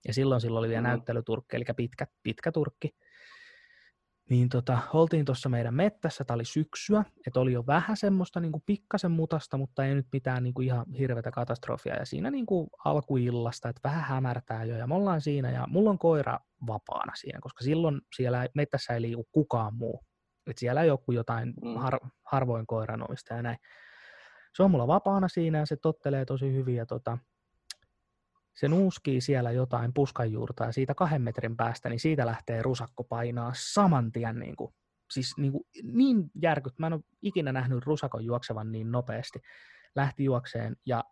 ja silloin sillä oli vielä Mm. näyttelyturkki, eli pitkä, pitkä turkki, niin tota, oltiin tuossa meidän mettässä, tämä oli syksyä, että oli jo vähän semmoista niin kuin pikkasen mutasta, mutta ei nyt mitään niin kuin ihan hirveätä katastrofia. Ja siinä niin kuin alkuillasta, että vähän hämärtää jo, ja me ollaan siinä, ja mulla on koira vapaana siinä, koska silloin siellä mettässä ei liiku kukaan muu. Et siellä joku jotain Mm. har, harvoin koiranomista ja näin. Se on mulla vapaana siinä, ja se tottelee tosi hyvin, ja tota, se nuuskii siellä jotain puskanjuurta ja siitä kahden metrin päästä, niin siitä lähtee rusakko painaa saman tien niin, kuin, siis niin, kuin, niin järkyt. Mä en ole ikinä nähnyt rusakon juoksevan niin nopeasti. Lähti juokseen ja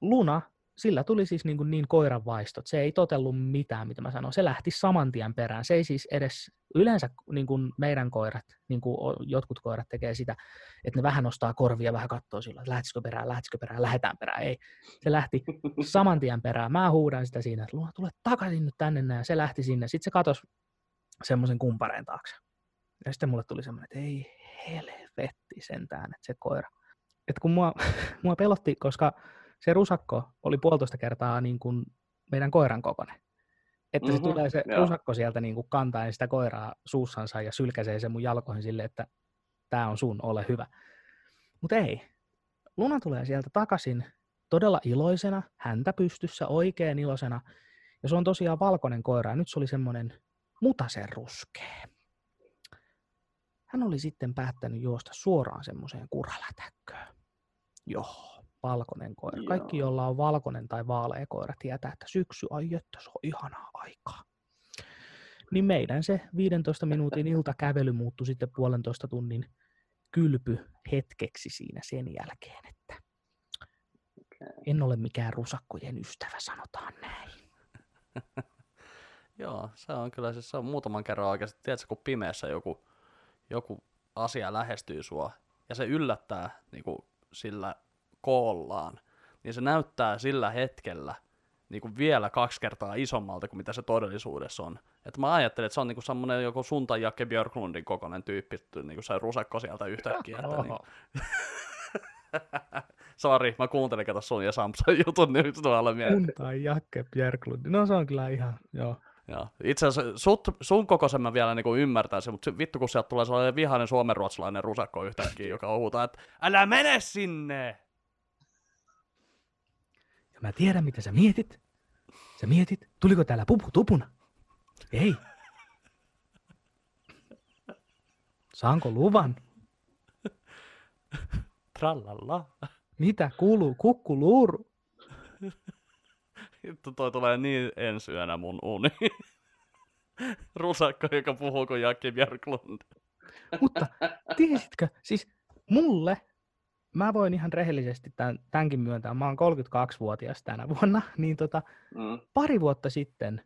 Luna, sillä tuli siis niin, kuin niin koiran vaistot. Se ei totellut mitään, mitä mä sanoin. Se lähti saman tien perään. Se ei siis edes, yleensä niin kuin meidän koirat, niin kuin jotkut koirat tekee sitä, että ne vähän nostaa korvia, vähän katsoo sillä, että lähtisikö perään, lähtisikö perään, lähetään perään. Ei, se lähti [LAUGHS] saman tien perään. Mä huudan sitä siinä, että Luna, tule takaisin nyt tänne näin. Ja se lähti sinne. Sitten se katosi semmoisen kumpareen taakse. Ja sitten mulle tuli semmoinen, että ei helvetti sentään, että se koira. Että kun mua, [LAUGHS] mua pelotti, koska se rusakko oli puolitoista kertaa niin kuin meidän koiran kokoinen. Että se Mhm, tulee se joo. rusakko sieltä niin kuin kantaen sitä koiraa suussansa ja sylkäsee sen mun jalkoihin silleen, että tämä on sun, ole hyvä. Mutta ei. Luna tulee sieltä takaisin todella iloisena, häntä pystyssä, oikein iloisena. Ja se on tosiaan valkoinen koira, ja nyt se oli semmoinen mutasen ruskea. Hän oli sitten päättänyt juosta suoraan semmoiseen kuralätäkköön. Joo, valkoinen koira. Kaikki, Joo. joilla on valkoinen tai vaalea koira, tietää, että syksy, ai että se on ihanaa aikaa. Niin meidän se 15 minuutin [LAUGHS] iltakävely muuttui sitten puolentoista tunnin kylpy hetkeksi siinä sen jälkeen, että en ole mikään rusakkojen ystävä, sanotaan näin. [LAUGHS] Joo, se on kyllä, siis se on muutaman kerran oikeasti, tiedätkö, kun pimeässä joku, joku asia lähestyy sua, ja se yllättää niin kuin, sillä koollaan, niin se näyttää sillä hetkellä niin kuin vielä kaksi kertaa isommalta kuin mitä se todellisuudessa on. Että mä ajattelin, että se on niin kuin semmoinen joku sun tai Jakke Björklundin kokoinen tyyppi, niin kuin se rusakko sieltä yhtäkkiä. Että, niin, Oho. [LAUGHS] Sori, mä kuuntelin kato sun ja Samson jutun, niin nyt tulee mieleen. Kun tai Jakke Björklund. No se on kyllä ihan, joo. Joo. Itse asiassa sut, sun kokoisen mä vielä niinku ymmärtäisin, mutta vittu kun sieltä tulee sellainen vihainen suomenruotsalainen rusakko yhtäkkiä, joka huutaa, että älä mene sinne! Ja mä tiedän, mitä sä mietit. Sä mietit, tuliko täällä pupu tupuna? Ei. Saanko luvan? Trallalla. Mitä kuuluu? Kukkuluuru. Hitto toi tulee niin ensi yönä mun uni. Rusakka, joka puhuu kuin Jackie Björklund. Mutta tiesitkö, siis mulle, mä voin ihan rehellisesti tämän, tämänkin myöntää, mä oon 32-vuotias tänä vuonna, [LAUGHS] niin tota, Mm. pari vuotta sitten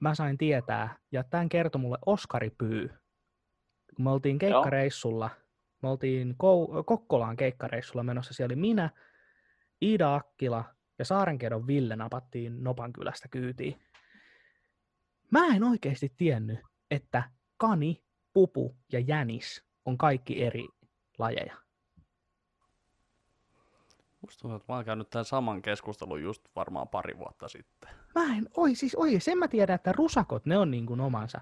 mä sain tietää, ja tämän kertoi mulle Oskari Pyy. Me oltiin keikkareissulla, me oltiin Kou- Kokkolaan keikkareissulla menossa, siellä oli minä, Iida Akkila ja Saarenkedon Ville napattiin Nopan kylästä kyytiin. Mä en oikeasti tiennyt, että kani, pupu ja jänis on kaikki eri lajeja. Musta tuntuu, että mä oon käynyt tämän saman keskustelun just varmaan pari vuotta sitten. Mä en, oi siis, oi, sen mä tiedän, että rusakot, ne on niin kuin omansa.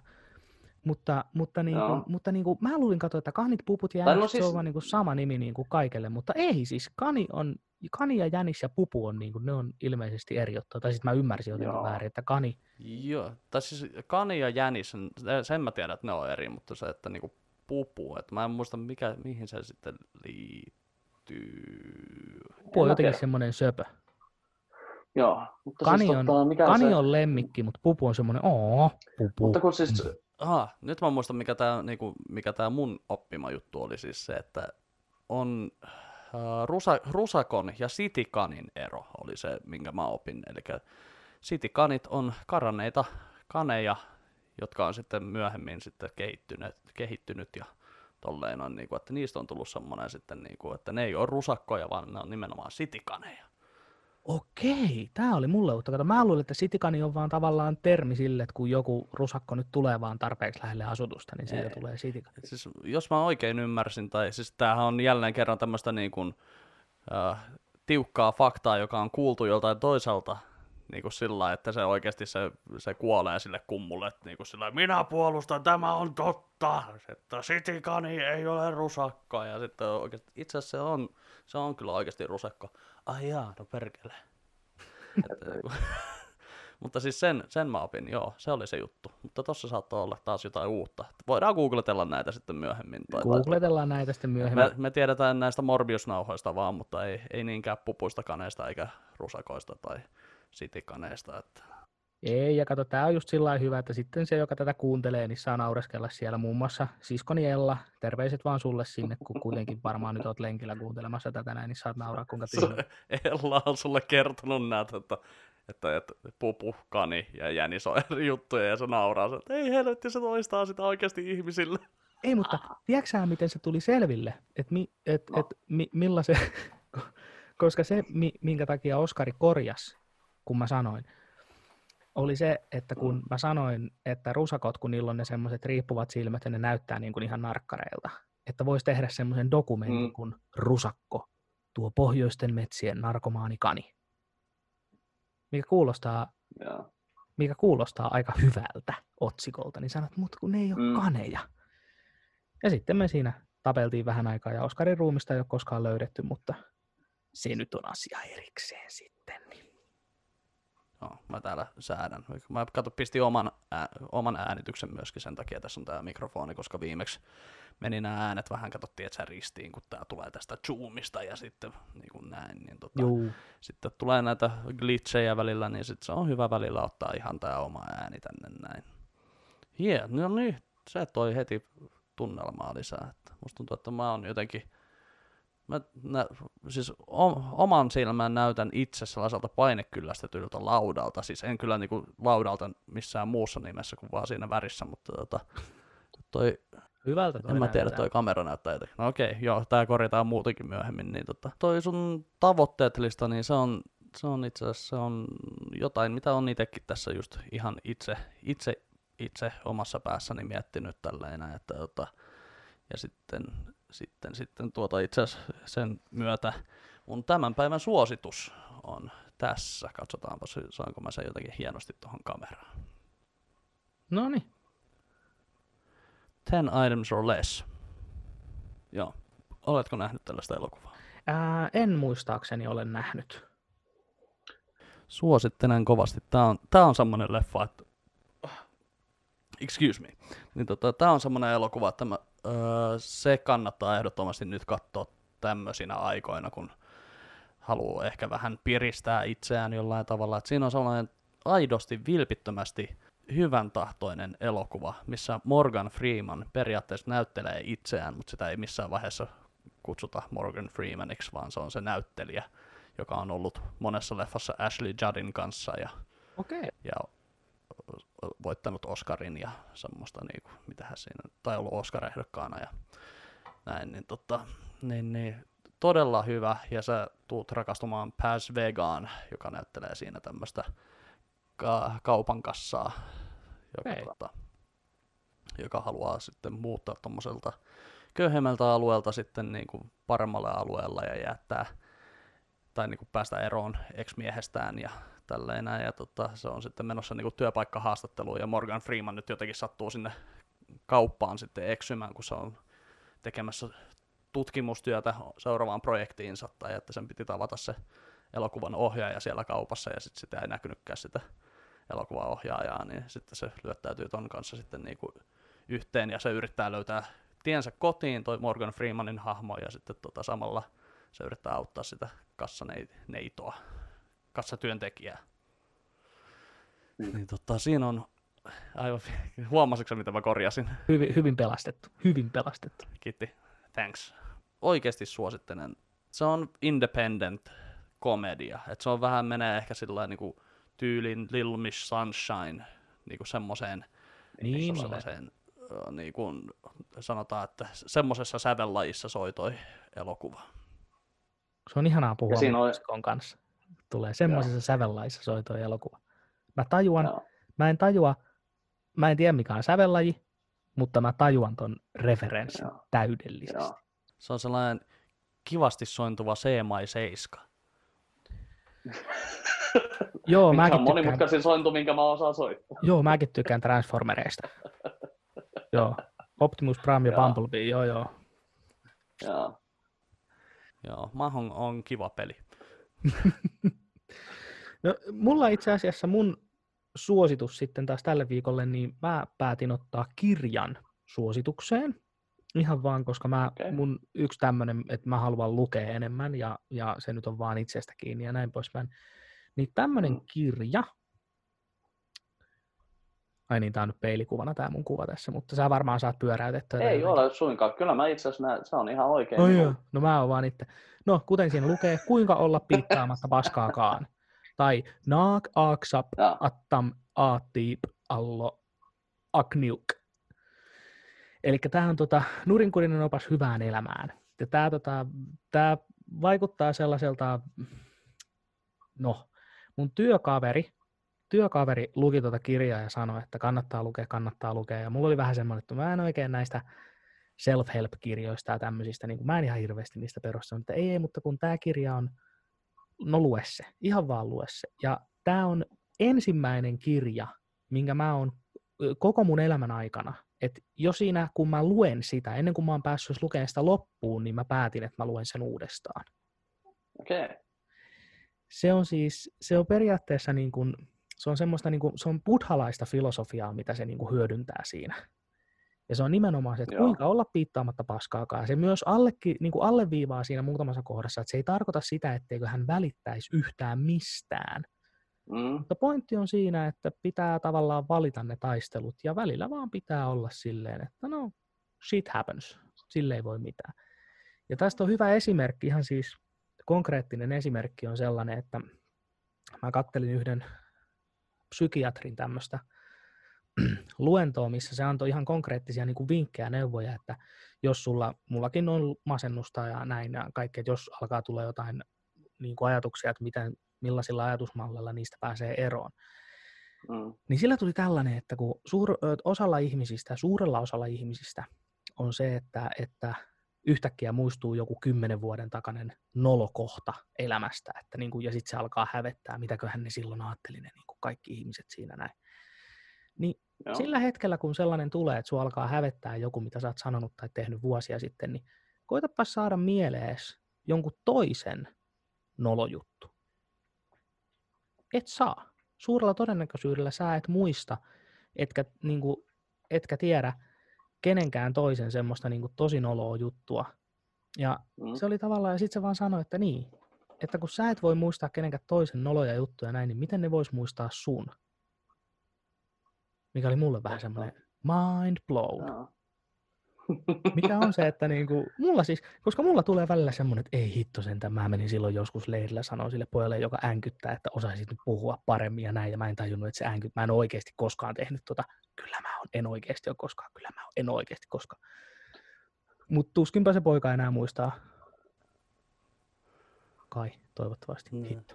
Mutta, mutta, niin kuin, Joo. mutta niin kuin, mä luulin katsoa, että kanit, puput ja Tai jänis, no se on siis- vaan niin kuin sama nimi niin kuin kaikelle, mutta ei siis, kani, on, kani ja jänis ja pupu on, niin kuin, ne on ilmeisesti eri juttuja. Tai sitten mä ymmärsin jotenkin Joo. väärin, että kani, Joo, tai siis kani ja jänis, sen- sen mä tiedän, että ne on eri, mutta se, että niinku pupu, että mä en muista mikä, mihin se sitten liittyy. Pupu on mä jotenkin semmoinen söpö. Joo, mutta Kani, siis on, tota, mikä kani se... on lemmikki, mutta pupu on semmoinen, oo, pupu. Mutta kun siis, Aha, nyt mä muistan, mikä tämä niinku, mikä tää mun oppima juttu oli siis se, että on äh, rusa, rusakon ja sitikanin ero oli se, minkä mä opin. Eli sitikanit on karanneita kaneja, jotka on sitten myöhemmin sitten kehittynyt, kehittynyt ja tolleen on, niinku, että niistä on tullut semmoinen sitten, niinku, että ne ei ole rusakkoja, vaan ne on nimenomaan sitikaneja. Okei, tämä oli mulle uutta. Kato, mä luulin, että sitikani on vaan tavallaan termi sille, että kun joku rusakko nyt tulee vaan tarpeeksi lähelle asutusta, niin siitä Ei. tulee sitikani. Siis, jos mä oikein ymmärsin, tai siis tämähän on jälleen kerran tämmöistä niin kuin, äh, tiukkaa faktaa, joka on kuultu joltain toiselta niin kuin sillä että se oikeasti se, se kuolee sille kummulle, että niin kuin sillä minä puolustan, tämä on totta, että sitikani ei ole rusakka, ja sitten oikeasti, itse asiassa se on, se on kyllä oikeasti rusakka. Ai jaa, no perkele. [LAUGHS] Niinku- [LAUGHS] mutta siis sen, sen mä opin, joo, se oli se juttu. Mutta tossa saattoi olla taas jotain uutta. Voidaan googletella näitä sitten myöhemmin. Tai, tai, Googletellaan näitä sitten myöhemmin. me, me tiedetään näistä Morbius-nauhoista vaan, mutta ei, ei niinkään pupuista kaneista eikä rusakoista tai sitikaneista. Että... Ei, ja kato, tämä on just sillä hyvä, että sitten se, joka tätä kuuntelee, niin saa naureskella siellä muun muassa siskoni Ella. Terveiset vaan sulle sinne, kun kuitenkin varmaan nyt oot lenkillä kuuntelemassa tätä näin, niin saat nauraa kuinka tyhmä. Ella on sulle kertonut näitä, että, että, että pupu, kani ja jänis on eri juttuja ja se nauraa, se, että ei helvetti, se toistaa sitä oikeasti ihmisille. Ei, mutta tiedätkö miten se tuli selville? Että mi, et, No. et, mi, millaisen, [LAUGHS] koska se, mi, minkä takia Oskari korjas, kun mä sanoin, oli se, että kun mä sanoin, että rusakot, kun niillä on ne semmoiset riippuvat silmät ja ne näyttää niin kuin ihan narkkareilta, että voisi tehdä semmoisen dokumentin Mm. kuin Rusakko, tuo pohjoisten metsien narkomaani kani. Mikä kuulostaa, joo. mikä kuulostaa aika hyvältä otsikolta, niin sanot, mutta kun ne ei ole Mm. kaneja. Ja sitten me siinä tapeltiin vähän aikaa ja Oskarin ruumista ei ole koskaan löydetty, mutta se nyt on asia erikseen sitten. Niin. No, mä täällä säädän. Mä kato, pistin oman, ää, oman äänityksen myöskin sen takia, tässä on tää mikrofoni, koska viimeksi meni nämä äänet vähän, katsottiin, että ristiin, kun tää tulee tästä zoomista ja sitten niin kuin näin, niin tota, Juu, sitten tulee näitä glitchejä välillä, niin sitten se on hyvä välillä ottaa ihan tää oma ääni tänne näin. Yeah, no niin, se toi heti tunnelmaa lisää. Että musta tuntuu, että mä oon jotenkin, mä nä, siis o, oman silmän näytän itse sellaiselta painekyllästetyltä laudalta, siis en kyllä niinku laudalta missään muussa nimessä kuin vaan siinä värissä, mutta tota, toi hyvältä toi en mä tiedä, näyttää. toi kamera näyttää jotenkin. No okei, joo, tää korjataan muutenkin myöhemmin. Niin tota, toi sun tavoitteet lista, niin se on, se on itse asiassa se on jotain, mitä on itsekin tässä just ihan itse, itse, itse omassa päässäni miettinyt tälleen, että tota, ja sitten, sitten, sitten tuota itse asiassa sen myötä mun tämän päivän suositus on tässä. Katsotaanpa, saanko mä sen jotenkin hienosti tuohon kameraan. No niin, Ten items or less. Joo. Oletko nähnyt tällaista elokuvaa? Ää, en muistaakseni ole nähnyt. Suosittelen kovasti. Tää on, tää on semmonen leffa, että excuse me. Niin tota, tää on semmoinen elokuva, että mä, öö, se kannattaa ehdottomasti nyt katsoa tämmöisinä aikoina, kun haluaa ehkä vähän piristää itseään jollain tavalla. Et siinä on sellainen aidosti, vilpittömästi hyvän tahtoinen elokuva, missä Morgan Freeman periaatteessa näyttelee itseään, mutta sitä ei missään vaiheessa kutsuta Morgan Freemaniksi, vaan se on se näyttelijä, joka on ollut monessa leffassa Ashley Juddin kanssa ja, Okei. ja voittanut Oscarin ja semmoista, niin kuin, mitähän siinä, tai ollut Oscar-ehdokkaana ja näin, niin, tota, niin, niin todella hyvä, ja sä tuut rakastumaan Paz Vegaan, joka näyttelee siinä tämmöistä ka- kaupan kassaa, joka, tota, joka haluaa sitten muuttaa tuommoiselta köyhemmältä alueelta sitten niin kuin paremmalle alueella ja jättää tai niin kuin päästä eroon ex-miehestään ja tälleen. Ja tota, se on sitten menossa niin työpaikkahaastatteluun ja Morgan Freeman nyt jotenkin sattuu sinne kauppaan sitten eksymään, kun se on tekemässä tutkimustyötä seuraavaan projektiinsa tai että sen piti tavata se elokuvan ohjaaja siellä kaupassa ja sitten sitä ei näkynytkään sitä elokuvan ohjaajaa, niin sitten se lyöttäytyy ton kanssa sitten niin kuin yhteen ja se yrittää löytää tiensä kotiin, toi Morgan Freemanin hahmo, ja sitten tota samalla se yrittää auttaa sitä kassaneitoa, kassatyöntekijää. Mm. Niin tota, siinä on, aivan, [LAUGHS] huomasitko mitä mä korjasin? Hyvin, hyvin pelastettu. Hyvin pelastettu. Kiitti, thanks. Oikeasti suosittelen. Se on independent komedia, että se on vähän menee ehkä sillä niin tyylin Little Miss Sunshine, niin kuin semmoiseen Niin, niin. sellaiseen, niin kuin sanotaan, että semmoisessa sävellajissa soi toi elokuva. Se on ihanaa puhua Ja siinä on- kanssa. Tulee semmoisessa sävellaissa soi toi elokuva. Mä tajuan, Joo. mä en tajua, mä en tiedä mikä on sävellaji, mutta mä tajuan ton referenssin Joo. täydellisesti. Joo. Se on sellainen kivasti sointuva C-mai 7. [LAUGHS] Joo, Mikä mäkin on monimutkaisin sointu, minkä mä osaan soittaa. joo, mäkin tykkään Transformereista. joo, Optimus Prime ja. Bumblebee, joo joo. Joo. Joo, Mahon on kiva peli. [LAUGHS] No, mulla itse asiassa mun suositus sitten taas tälle viikolle, niin mä päätin ottaa kirjan suositukseen. Ihan vaan, koska mä, Okei. mun yksi tämmönen, että mä haluan lukea enemmän ja, ja se nyt on vaan itsestä kiinni ja näin poispäin. Niin tämmönen Mm. kirja, ai niin, tää on nyt peilikuvana tää mun kuva tässä, mutta sä varmaan saat pyöräytettyä. Ei jotenkin. ole suinkaan. Kyllä mä itse asiassa se on ihan oikein. No niin joo, no mä oon vaan itse. No, kuten siinä lukee, kuinka olla piittaamatta paskaakaan. Tai naak aaksap attam aattiip allo akniuk. Eli tämä on tota, nurinkurinen opas hyvään elämään. Ja tämä tota, tää vaikuttaa sellaiselta, no, mun työkaveri, työkaveri luki tuota kirjaa ja sanoi, että kannattaa lukea, kannattaa lukea. Ja mulla oli vähän semmoinen, että mä en oikein näistä self-help-kirjoista ja tämmöisistä, niin kuin mä en ihan hirveästi niistä perusta, mutta ei, ei, mutta kun tämä kirja on, no lue se, ihan vaan lue se. Ja tämä on ensimmäinen kirja, minkä mä oon koko mun elämän aikana, että jo siinä, kun mä luen sitä, ennen kuin mä oon päässyt lukemaan sitä loppuun, niin mä päätin, että mä luen sen uudestaan. Okei. Okay. Se on siis, se on periaatteessa niin kuin, se on semmoista niin kuin, se on buddhalaista filosofiaa, mitä se niin kuin hyödyntää siinä. Ja se on nimenomaan se, että Joo. kuinka olla piittaamatta paskaakaan. Se myös allekin, niin kuin alleviivaa siinä muutamassa kohdassa, että se ei tarkoita sitä, etteikö hän välittäisi yhtään mistään. Mm. Mutta pointti on siinä, että pitää tavallaan valita ne taistelut ja välillä vaan pitää olla silleen, että no shit happens, sille ei voi mitään. Ja tästä on hyvä esimerkki, ihan siis konkreettinen esimerkki on sellainen, että mä kattelin yhden psykiatrin tämmöistä [CLEARS THROAT] luentoa, missä se antoi ihan konkreettisia niin kuin vinkkejä, neuvoja, että jos sulla, mullakin on masennusta ja näin ja kaikkea, että jos alkaa tulla jotain niin kuin ajatuksia, että miten, millaisilla ajatusmalleilla niistä pääsee eroon, Mm. niin sillä tuli tällainen, että kun suur, osalla ihmisistä, suurella osalla ihmisistä on se, että, että yhtäkkiä muistuu joku kymmenen vuoden takainen nolokohta elämästä, että niin kuin, ja sitten se alkaa hävettää, mitäköhän ne silloin ajatteli ne niin kuin kaikki ihmiset siinä näin. Niin Joo. sillä hetkellä, kun sellainen tulee, että sinua alkaa hävettää joku, mitä sä oot sanonut tai tehnyt vuosia sitten, niin koitapa saada mielees jonkun toisen nolojuttu. Et saa. Suurella todennäköisyydellä sä et muista, etkä niin kuin, etkä tiedä kenenkään toisen semmoista niin kuin tosi noloa juttua. Ja Mm. se oli tavallaan, ja sitten se vaan sanoi, että niin, että kun sä et voi muistaa kenenkään toisen noloja juttuja näin, niin miten ne vois muistaa sun? Mikä oli mulle vähän semmoinen mind blown. Joo. [LAUGHS] Mikä on se, [LAUGHS] että niinku, mulla siis, koska mulla tulee välillä semmoinen, että ei hitto sentään, mä menin silloin joskus leirillä sanoa sille pojalle, joka änkyttää, että osaisit nyt puhua paremmin ja näin, ja mä en tajunnut, että se änkyt, mä en oikeasti koskaan tehnyt tota, kyllä mä oon, en oikeasti ole koskaan, kyllä mä oon, en oikeasti koskaan. Mutta tuskinpä se poika enää muistaa. Kai, toivottavasti, Mm. hitto.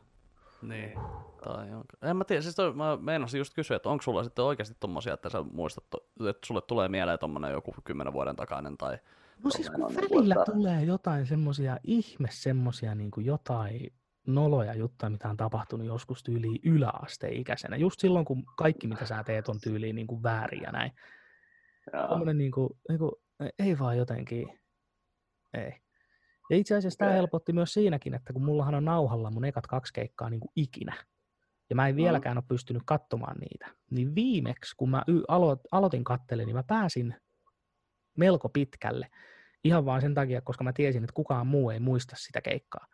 Niin. Tai on... En mä tiedä, siis toi, mä meinasin just kysyä, että onko sulla sitten oikeasti tommosia, että sä muistat, to- että sulle tulee mieleen tommonen joku kymmenen vuoden takainen tai... No siis kun välillä vuotta- tulee jotain semmosia, ihme semmosia niin kuin jotain noloja juttuja, mitä on tapahtunut joskus tyyliin yläasteikäisenä. Just silloin, kun kaikki mitä sä teet on tyyliin niin kuin väärin ja näin. Joo. Tommonen niin kuin, niin kuin, ei vaan jotenkin, ei. Ja itse asiassa tämä helpotti myös siinäkin, että kun mullahan on nauhalla mun ekat kaksi keikkaa niin kuin ikinä, ja mä en vieläkään ole pystynyt katsomaan niitä, niin viimeksi kun mä aloitin kattele, niin mä pääsin melko pitkälle. Ihan vaan sen takia, koska mä tiesin, että kukaan muu ei muista sitä keikkaa.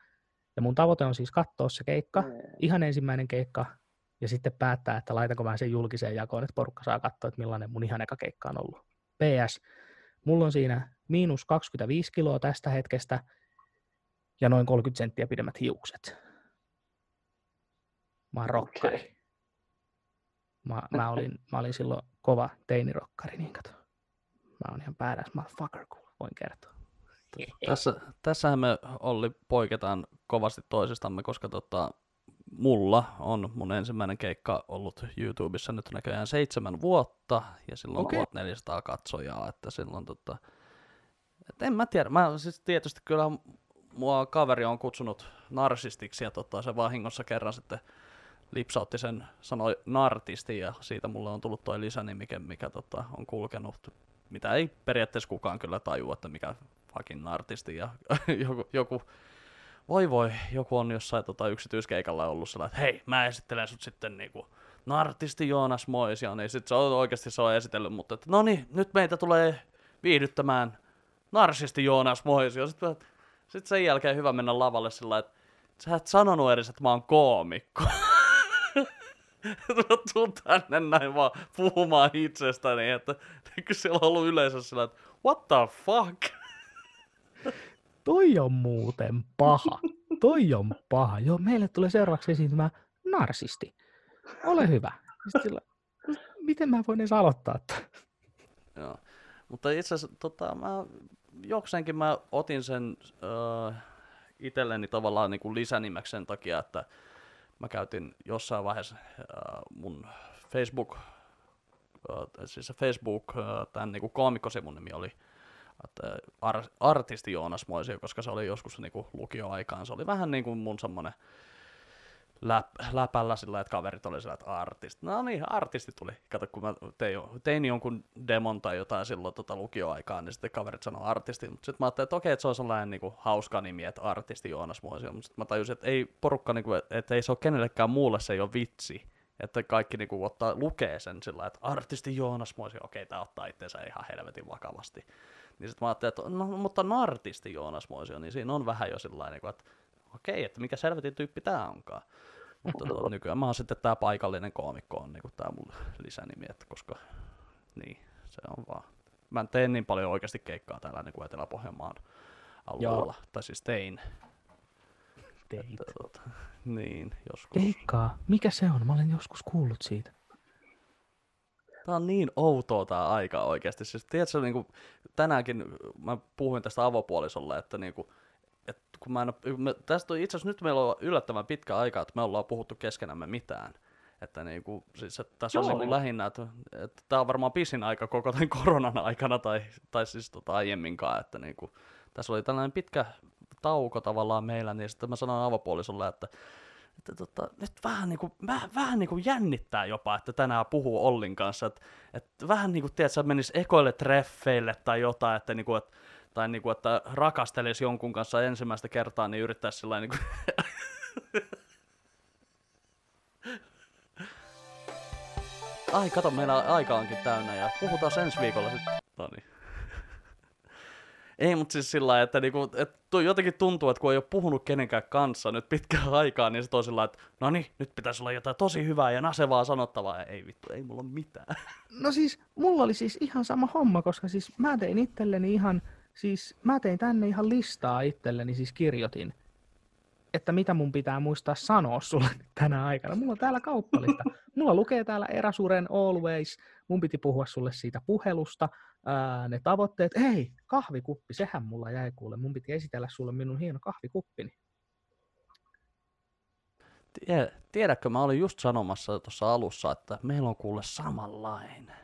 Ja mun tavoite on siis katsoa se keikka, Ei. ihan ensimmäinen keikka, ja sitten päättää, että laitanko mä sen julkiseen jakoon, että porukka saa katsoa, että millainen mun ihan eka keikka on ollut. PS, mulla on siinä miinus 25 kiloa tästä hetkestä, ja noin 30 senttiä pidemmät hiukset. Mä oon rokkari. Okei. Mä, mä, olin, mä olin silloin kova teinirokkari, niin kato. Mä oon ihan badass motherfucker, kun voin kertoa. Tässä, tässähän me Olli poiketaan kovasti toisistamme, koska tota, mulla on mun ensimmäinen keikka ollut YouTubessa nyt näköjään seitsemän vuotta, ja silloin okay. 1400 katsojaa, että silloin tota, et en mä tiedä, mä siis tietysti kyllä mua kaveri on kutsunut narsistiksi, ja tota, se vahingossa kerran sitten lipsautti sen, sanoi nartisti, ja siitä mulle on tullut toi lisänimi, mikä, mikä tota, on kulkenut, mitä ei periaatteessa kukaan kyllä tajua, että mikä fucking artisti ja [LAUGHS] joku, joku, voi voi, joku on jossain tota, yksityiskeikalla ollut sellainen, että hei, mä esittelen sut sitten niinku nartisti Joonas Moisian, niin sit se on oikeasti se on esitellyt, mutta että no niin, nyt meitä tulee viihdyttämään narsisti Joonas Moisio. Sitten, sit sen jälkeen hyvä mennä lavalle sillä että sä et sanonut edes, että mä oon koomikko. Mä tuun tänne näin vaan puhumaan itsestäni, että siellä on ollut yleisö sillä, että what the fuck? Toi on muuten paha. Toi on paha. Joo, meille tulee seuraavaksi esiintymään narsisti. Ole hyvä. Sitten sillä, miten mä voin edes aloittaa? Joo. Mutta itse asiassa tota, mä, jokseenkin mä otin sen äh, itselleni tavallaan niin kuin lisänimeksi sen takia, että mä käytin jossain vaiheessa äh, mun Facebook, äh, siis Facebook, äh, tämän niin kuin koomikkosivun nimi oli että ar, artisti Joonas Moisio, koska se oli joskus niin kuin lukioaikaan. Se oli vähän niin kuin mun semmonen läp, läpällä sillä, että kaverit oli sillä, että artisti. No niin, artisti tuli. Kato, kun mä tein, tein jonkun demon tai jotain silloin tota lukioaikaan, niin sitten kaverit sanoi artisti. Mutta sitten mä ajattelin, että okei, että se on sellainen niin kuin, hauska nimi, että artisti Joonas Moisio. Mutta sitten mä tajusin, että ei porukka, niin kuin, että ei se ole kenellekään muulle, se ei ole vitsi. Että kaikki niin kuin, ottaa, lukee sen sillä että artisti Joonas Moisio, okei, tää ottaa itseensä ihan helvetin vakavasti. Niin sitten mä ajattelin, että no, mutta nartisti Joonas Moisio, niin siinä on vähän jo sillä niin kuin, että okei, että mikä selvetin tyyppi tää onkaan. Mutta to, nykyään mä oon sitten tää paikallinen koomikko on niinku tää mun lisänimi, että koska niin, se on vaan. Mä en tee niin paljon oikeasti keikkaa täällä niinku Etelä-Pohjanmaan alueella. Tai siis tein. Teit. Että, tota, niin, joskus. Keikkaa. Mikä se on? Mä olen joskus kuullut siitä. Tää on niin outoa tää aika oikeasti. Siis tiedätkö, niinku, tänäänkin mä puhuin tästä avopuolisolle, että niinku, et kun mä en oo, me, tästä on itse asiassa nyt meillä on yllättävän pitkä aika, että me ollaan puhuttu keskenämme mitään. Että niinku, siis, että tässä on Joo. niinku lähinnä, että, että tämä on varmaan pisin aika koko tämän [LAUGHS] koronan aikana tai, tai siis tota aiemminkaan, että niinku, tässä oli tällainen pitkä tauko tavallaan meillä, niin sitten mä sanoin avopuolisolle, että että tota, nyt vähän, niin kuin, vähän, vähän niin kuin jännittää jopa, että tänään puhuu Ollin kanssa, että, että vähän niin kuin, tiedätkö, menisi ekoille treffeille tai jotain, että, niin kuin, että tai niin kuin, että rakastelisi jonkun kanssa ensimmäistä kertaa, niin yrittäisi sillä niin kuin... [LAUGHS] ai kato, meillä aika onkin täynnä ja puhutaan ensi viikolla sitten. No niin. Ei, mutta siis sillä lailla, että niinku, et jotenkin tuntuu, että kun ei ole puhunut kenenkään kanssa nyt pitkään [LAUGHS] aikaa, niin se on sillä että no niin, nyt pitäisi olla jotain tosi hyvää ja nasevaa sanottavaa. Ja ei vittu, ei mulla ole mitään. No siis, mulla oli siis ihan sama homma, koska siis mä tein itselleni ihan, siis mä tein tänne ihan listaa itselleni, siis kirjoitin, että mitä mun pitää muistaa sanoa sulle [LAUGHS] tänä aikana. Mulla on täällä kauppalista. [LAUGHS] Mulla lukee täällä Erasuren Always. Mun piti puhua sulle siitä puhelusta. Ää, ne tavoitteet. Ei, kahvikuppi, sehän mulla jäi kuule. Mun piti esitellä sulle minun hieno kahvikuppini. Tie- Tiedätkö, mä olin just sanomassa tuossa alussa, että meillä on kuule samanlainen.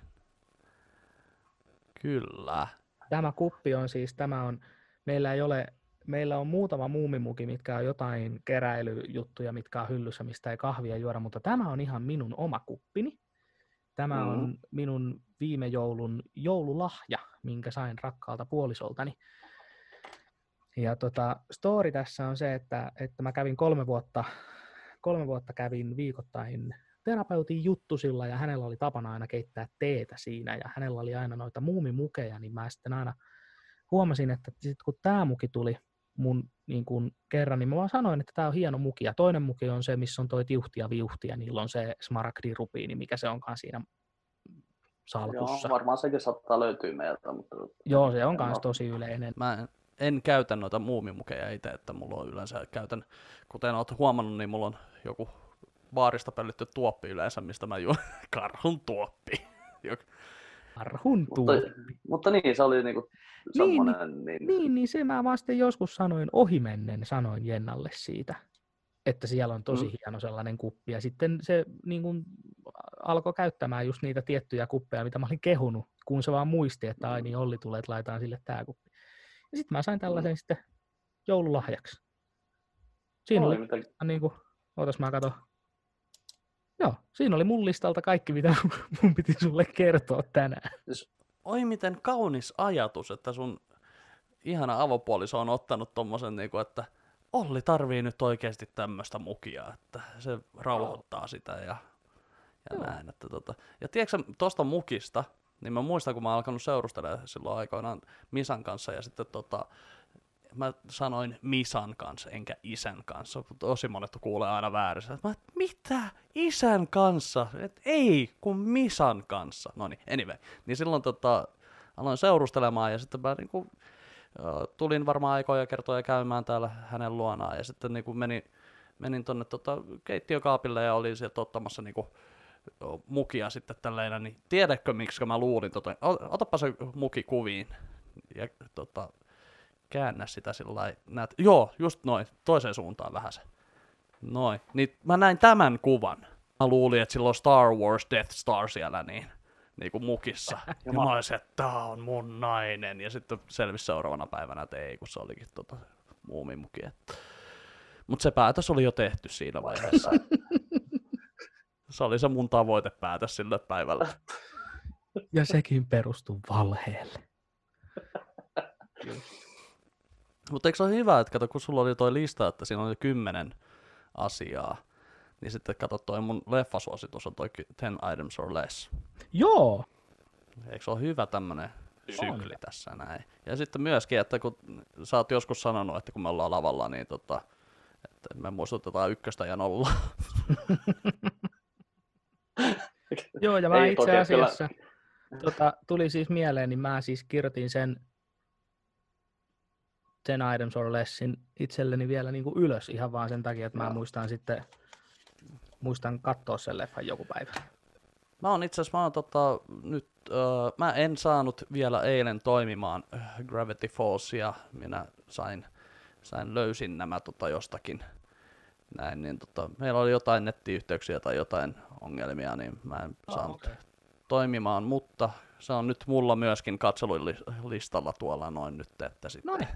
Kyllä. Tämä kuppi on siis, tämä on, meillä ei ole, meillä on muutama muumimuki, mitkä on jotain keräilyjuttuja, mitkä on hyllyssä, mistä ei kahvia juoda, mutta tämä on ihan minun oma kuppini. Tämä on Mhm. minun viime joulun joululahja, minkä sain rakkaalta puolisoltani. Ja tota, story tässä on se, että, että mä kävin kolme vuotta, kolme vuotta kävin viikoittain terapeutin juttusilla ja hänellä oli tapana aina keittää teetä siinä ja hänellä oli aina noita muumimukeja, niin mä sitten aina huomasin, että sit kun tämä muki tuli mun niin kun kerran, niin mä vaan sanoin, että tämä on hieno muki. Ja toinen muki on se, missä on toi tiuhti ja viuhti ja niillä on se smaragdi rubiini, mikä se onkaan siinä salkussa. Joo, varmaan sekin saattaa löytyä meiltä, mutta... Joo, se on oo- tosi yleinen. Mä en, en käytä noita muumimukeja itse, että mulla on yleensä käytän, kuten oot huomannut, niin mulla on joku baarista pöllitty tuoppi yleensä, mistä mä juon [LAUGHS] karhun tuoppi. [LAUGHS] Jok- Arhun Mutta, mutta niin, se oli niinku semmoinen... Niin, Niin, niin se mä vaan sitten joskus sanoin ohimennen, sanoin Jennalle siitä, että siellä on tosi Mm. hieno sellainen kuppi. Ja sitten se niin kun, alkoi käyttämään just niitä tiettyjä kuppeja, mitä mä olin kehunut, kun se vaan muisti, että ai niin Olli tulee, että laitetaan sille tää kuppi. Ja sitten mä sain tällaisen sitten joululahjaksi. Siinä oli, mitä, niin kuin, ootas mä katon. Joo, siinä oli mun listalta kaikki, mitä [LAUGHS] mun piti sulle kertoa tänään. Oi miten kaunis ajatus, että sun ihana avopuoliso on ottanut tommosen, niinku, että Olli tarvii nyt oikeasti tämmöistä mukia, että se rauhoittaa sitä ja, ja Joo. näin. Että tota. Ja tiedätkö sä, tosta mukista, niin mä muistan, kun mä oon alkanut seurustelemaan silloin aikoinaan Misan kanssa ja sitten tota, mä sanoin Misan kanssa, enkä isän kanssa. Tosi monet kuulee aina väärin. Mä, mitä? Isän kanssa? Et ei, kun Misan kanssa. No niin, anyway. Niin silloin tota, aloin seurustelemaan ja sitten mä niinku, tulin varmaan aikoja kertoja käymään täällä hänen luonaan ja sitten niinku menin, menin tonne tota, keittiökaapille ja olin sieltä ottamassa niinku, mukia sitten tälleen, niin tiedätkö miksi mä luulin, tota, otapa se muki kuviin ja tota, käännä sitä sillä lailla, näet, joo, just noin, toiseen suuntaan vähän se. Noin, niin mä näin tämän kuvan. Mä luulin, että sillä on Star Wars Death Star siellä niin, niin kuin mukissa. [LAUGHS] ja mä olisin, että tää on mun nainen. Ja sitten selvisi seuraavana päivänä, että ei, kun se olikin tota muumimuki. Mutta se päätös oli jo tehty siinä vaiheessa. [LAUGHS] se oli se mun tavoitepäätös sille päivällä. Ja sekin perustuu valheelle. Mutta eikö se ole hyvä, että kato, kun sulla oli toi lista, että siinä oli kymmenen asiaa, niin sitten kato toi mun leffasuositus on toi ky- 10 items or less. Joo, Eikö se ole hyvä tämmönen sykli tässä näin? Ja sitten myöskin, että kun sä oot joskus sanonut, että kun me ollaan lavalla, niin tota, että me muistutetaan ykköstä ja nollaa. [LAUGHS] Joo, ja mä Ei itse toki, kyllä. asiassa, tota, tuli siis mieleen, niin mä siis kirjoitin sen sen items or lessin itselleni vielä niin kuin ylös ihan vaan sen takia, että mä Joo. muistan sitten, muistan katsoa sen leffan joku päivä. Mä oon itse asiassa, mä oon tota, nyt, öö, mä en saanut vielä eilen toimimaan äh, Gravity Fallsia, minä sain, sain löysin nämä tota jostakin näin, niin tota, meillä oli jotain nettiyhteyksiä tai jotain ongelmia, niin mä en Ah, saanut okei. toimimaan, mutta se on nyt mulla myöskin katselulistalla tuolla noin nyt, että sitten, Noniin.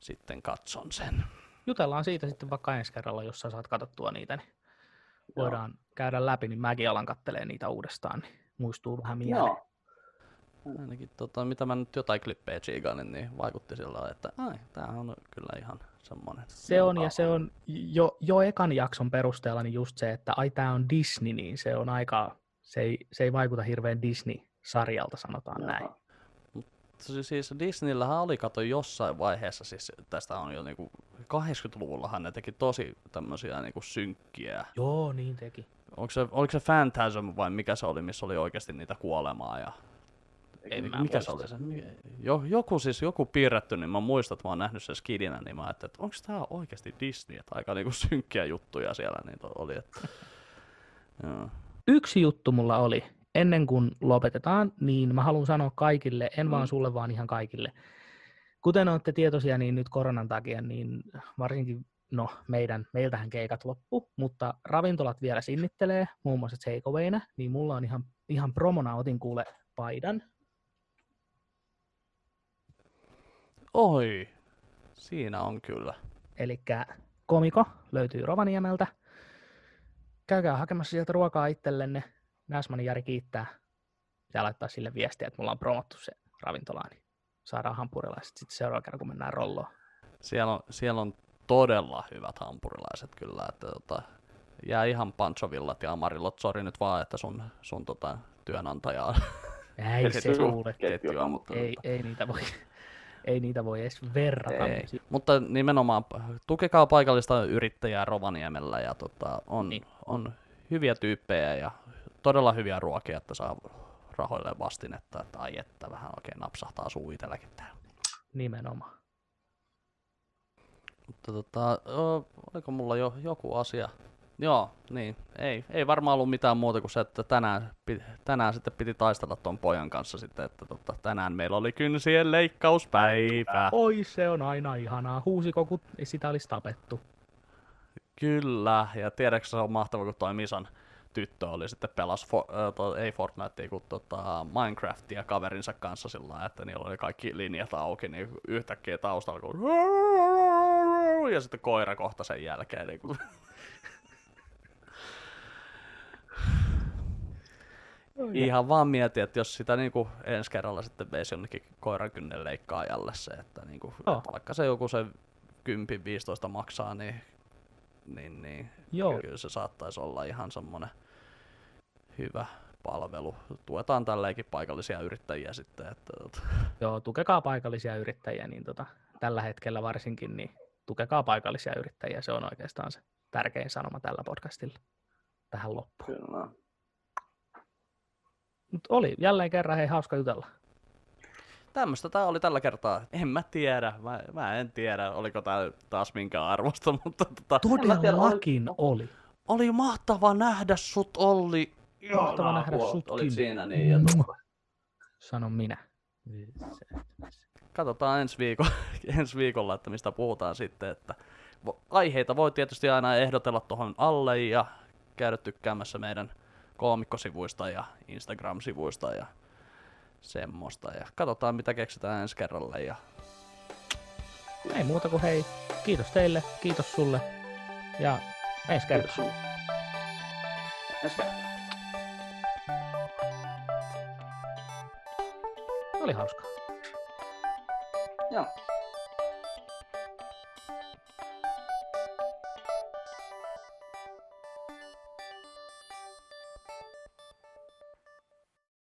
Sitten katson sen. Jutellaan siitä sitten vaikka ensi kerralla, jos sä saat katsottua niitä, niin Joo. voidaan käydä läpi, niin mäkin alan kattelee niitä uudestaan, niin muistuu vähän mieleen. Joo. Ainakin tota, mitä mä nyt jotain klippejä tsiigailin, niin vaikutti sillä lailla, että ai, tää on kyllä ihan semmonen. Se on, ja se on jo, jo ekan jakson perusteella niin just se, että ai tää on Disney, niin se on aika Se ei, se ei vaikuta hirveän Disney-sarjalta, sanotaan näin. Siis- Siis Disneyllähän oli, kato jossain vaiheessa, siis tästä on jo niinku 80-luvullahan ne teki tosi tämmöisiä niinku synkkiä. Joo, niin teki. Onko se, oliko se Phantasm vai mikä se oli, missä oli oikeasti niitä kuolemaa ja En mikä se oli se? Jo, joku siis, joku piirretty, niin mä muistan, että mä oon nähnyt sen skidinä, niin mä ajattelin, että onko tää oikeasti Disney, että aika niinku synkkiä juttuja siellä niitä oli. Että... [LAUGHS] Joo. Yksi juttu mulla oli, ennen kuin lopetetaan, niin mä haluan sanoa kaikille, en vaan Mm. sulle, vaan ihan kaikille. Kuten olette tietoisia, niin nyt koronan takia, niin varsinkin, no meidän, meiltähän keikat loppu, mutta ravintolat vielä sinnittelee, muun muassa takeawayna, niin mulla on ihan, ihan promona otin kuule paidan. Oi, siinä on kyllä. Eli komiko löytyy Rovaniemeltä. Käykää hakemassa sieltä ruokaa itsellenne. Näsmanin Jari kiittää. Ja laittaa sille viestiä, että mulla on promottu se ravintola, niin saadaan hampurilaiset sitten seuraava kerran, kun mennään rolloon. Siellä on, siellä on todella hyvät hampurilaiset kyllä, että tota, jää ihan panchovillat ja amarillot, sori nyt vaan, että sun, sun tota, työnantaja on Ei se kuule. ketjua, mutta Ei, tota, ei, niitä voi, ei niitä voi edes verrata. ei. Mutta nimenomaan tukekaa paikallista yrittäjää Rovaniemellä ja tota, on, Niin. on hyviä tyyppejä ja todella hyviä ruokia, että saa rahoille vastinetta, että ai että vähän oikein napsahtaa suu itselläkin täällä. Nimenomaan. Mutta tota, oliko mulla jo joku asia? Joo, niin. Ei, ei varmaan ollut mitään muuta kuin se, että tänään, tänään sitten piti taistella ton pojan kanssa sitten, että tota, tänään meillä oli kynsien leikkauspäivä. Oi, se on aina ihanaa. Huusiko, kun sitä olisi tapettu. Kyllä, ja tiedätkö se on mahtava, kun toi Misan tyttö oli sitten pelas, for, äh, to, ei Fortnitea, kun tota Minecraftia kaverinsa kanssa sillä lailla, että niillä oli kaikki linjat auki, niin yhtäkkiä taustalla kun ja sitten koira kohta sen jälkeen. Niin kuin. Ihan vaan mietin, että jos sitä niinku ensi kerralla sitten veisi jonnekin koiran kynnen leikkaajalle se, että, niinku, Joo. että vaikka se joku se 10-15 maksaa, niin, niin, niin Joo. kyllä se saattaisi olla ihan semmoinen hyvä palvelu. Tuetaan tälleenkin paikallisia yrittäjiä sitten. Että, että, Joo, tukekaa paikallisia yrittäjiä, niin tota, tällä hetkellä varsinkin, niin tukekaa paikallisia yrittäjiä. Se on oikeastaan se tärkein sanoma tällä podcastilla tähän loppuun. Kyllä. Mutta oli jälleen kerran hei hauska jutella. Tämmöistä tämä oli tällä kertaa. En mä tiedä, mä, mä en tiedä, oliko tämä taas minkään arvosta, [LAUGHS] mutta tota, Todellakin oli. oli mahtava nähdä sut Olli. Mahtava nähdä Huo- sutkin. Olit siinä niin ja Mua. Sanon minä. Katsotaan ensi, viiko, [LAUGHS] ensi viikolla, että mistä puhutaan sitten. Että aiheita voi tietysti aina ehdotella tuohon alle ja käydä tykkäämässä meidän koomikkosivuista ja Instagram-sivuista ja semmoista. Ja katsotaan mitä keksitään ensi kerralle. Ja Ei muuta kuin hei. Kiitos teille, kiitos sulle. Ja ensi kertaa. Kiitos. Ensi kertaa. Oli hauskaa. Joo.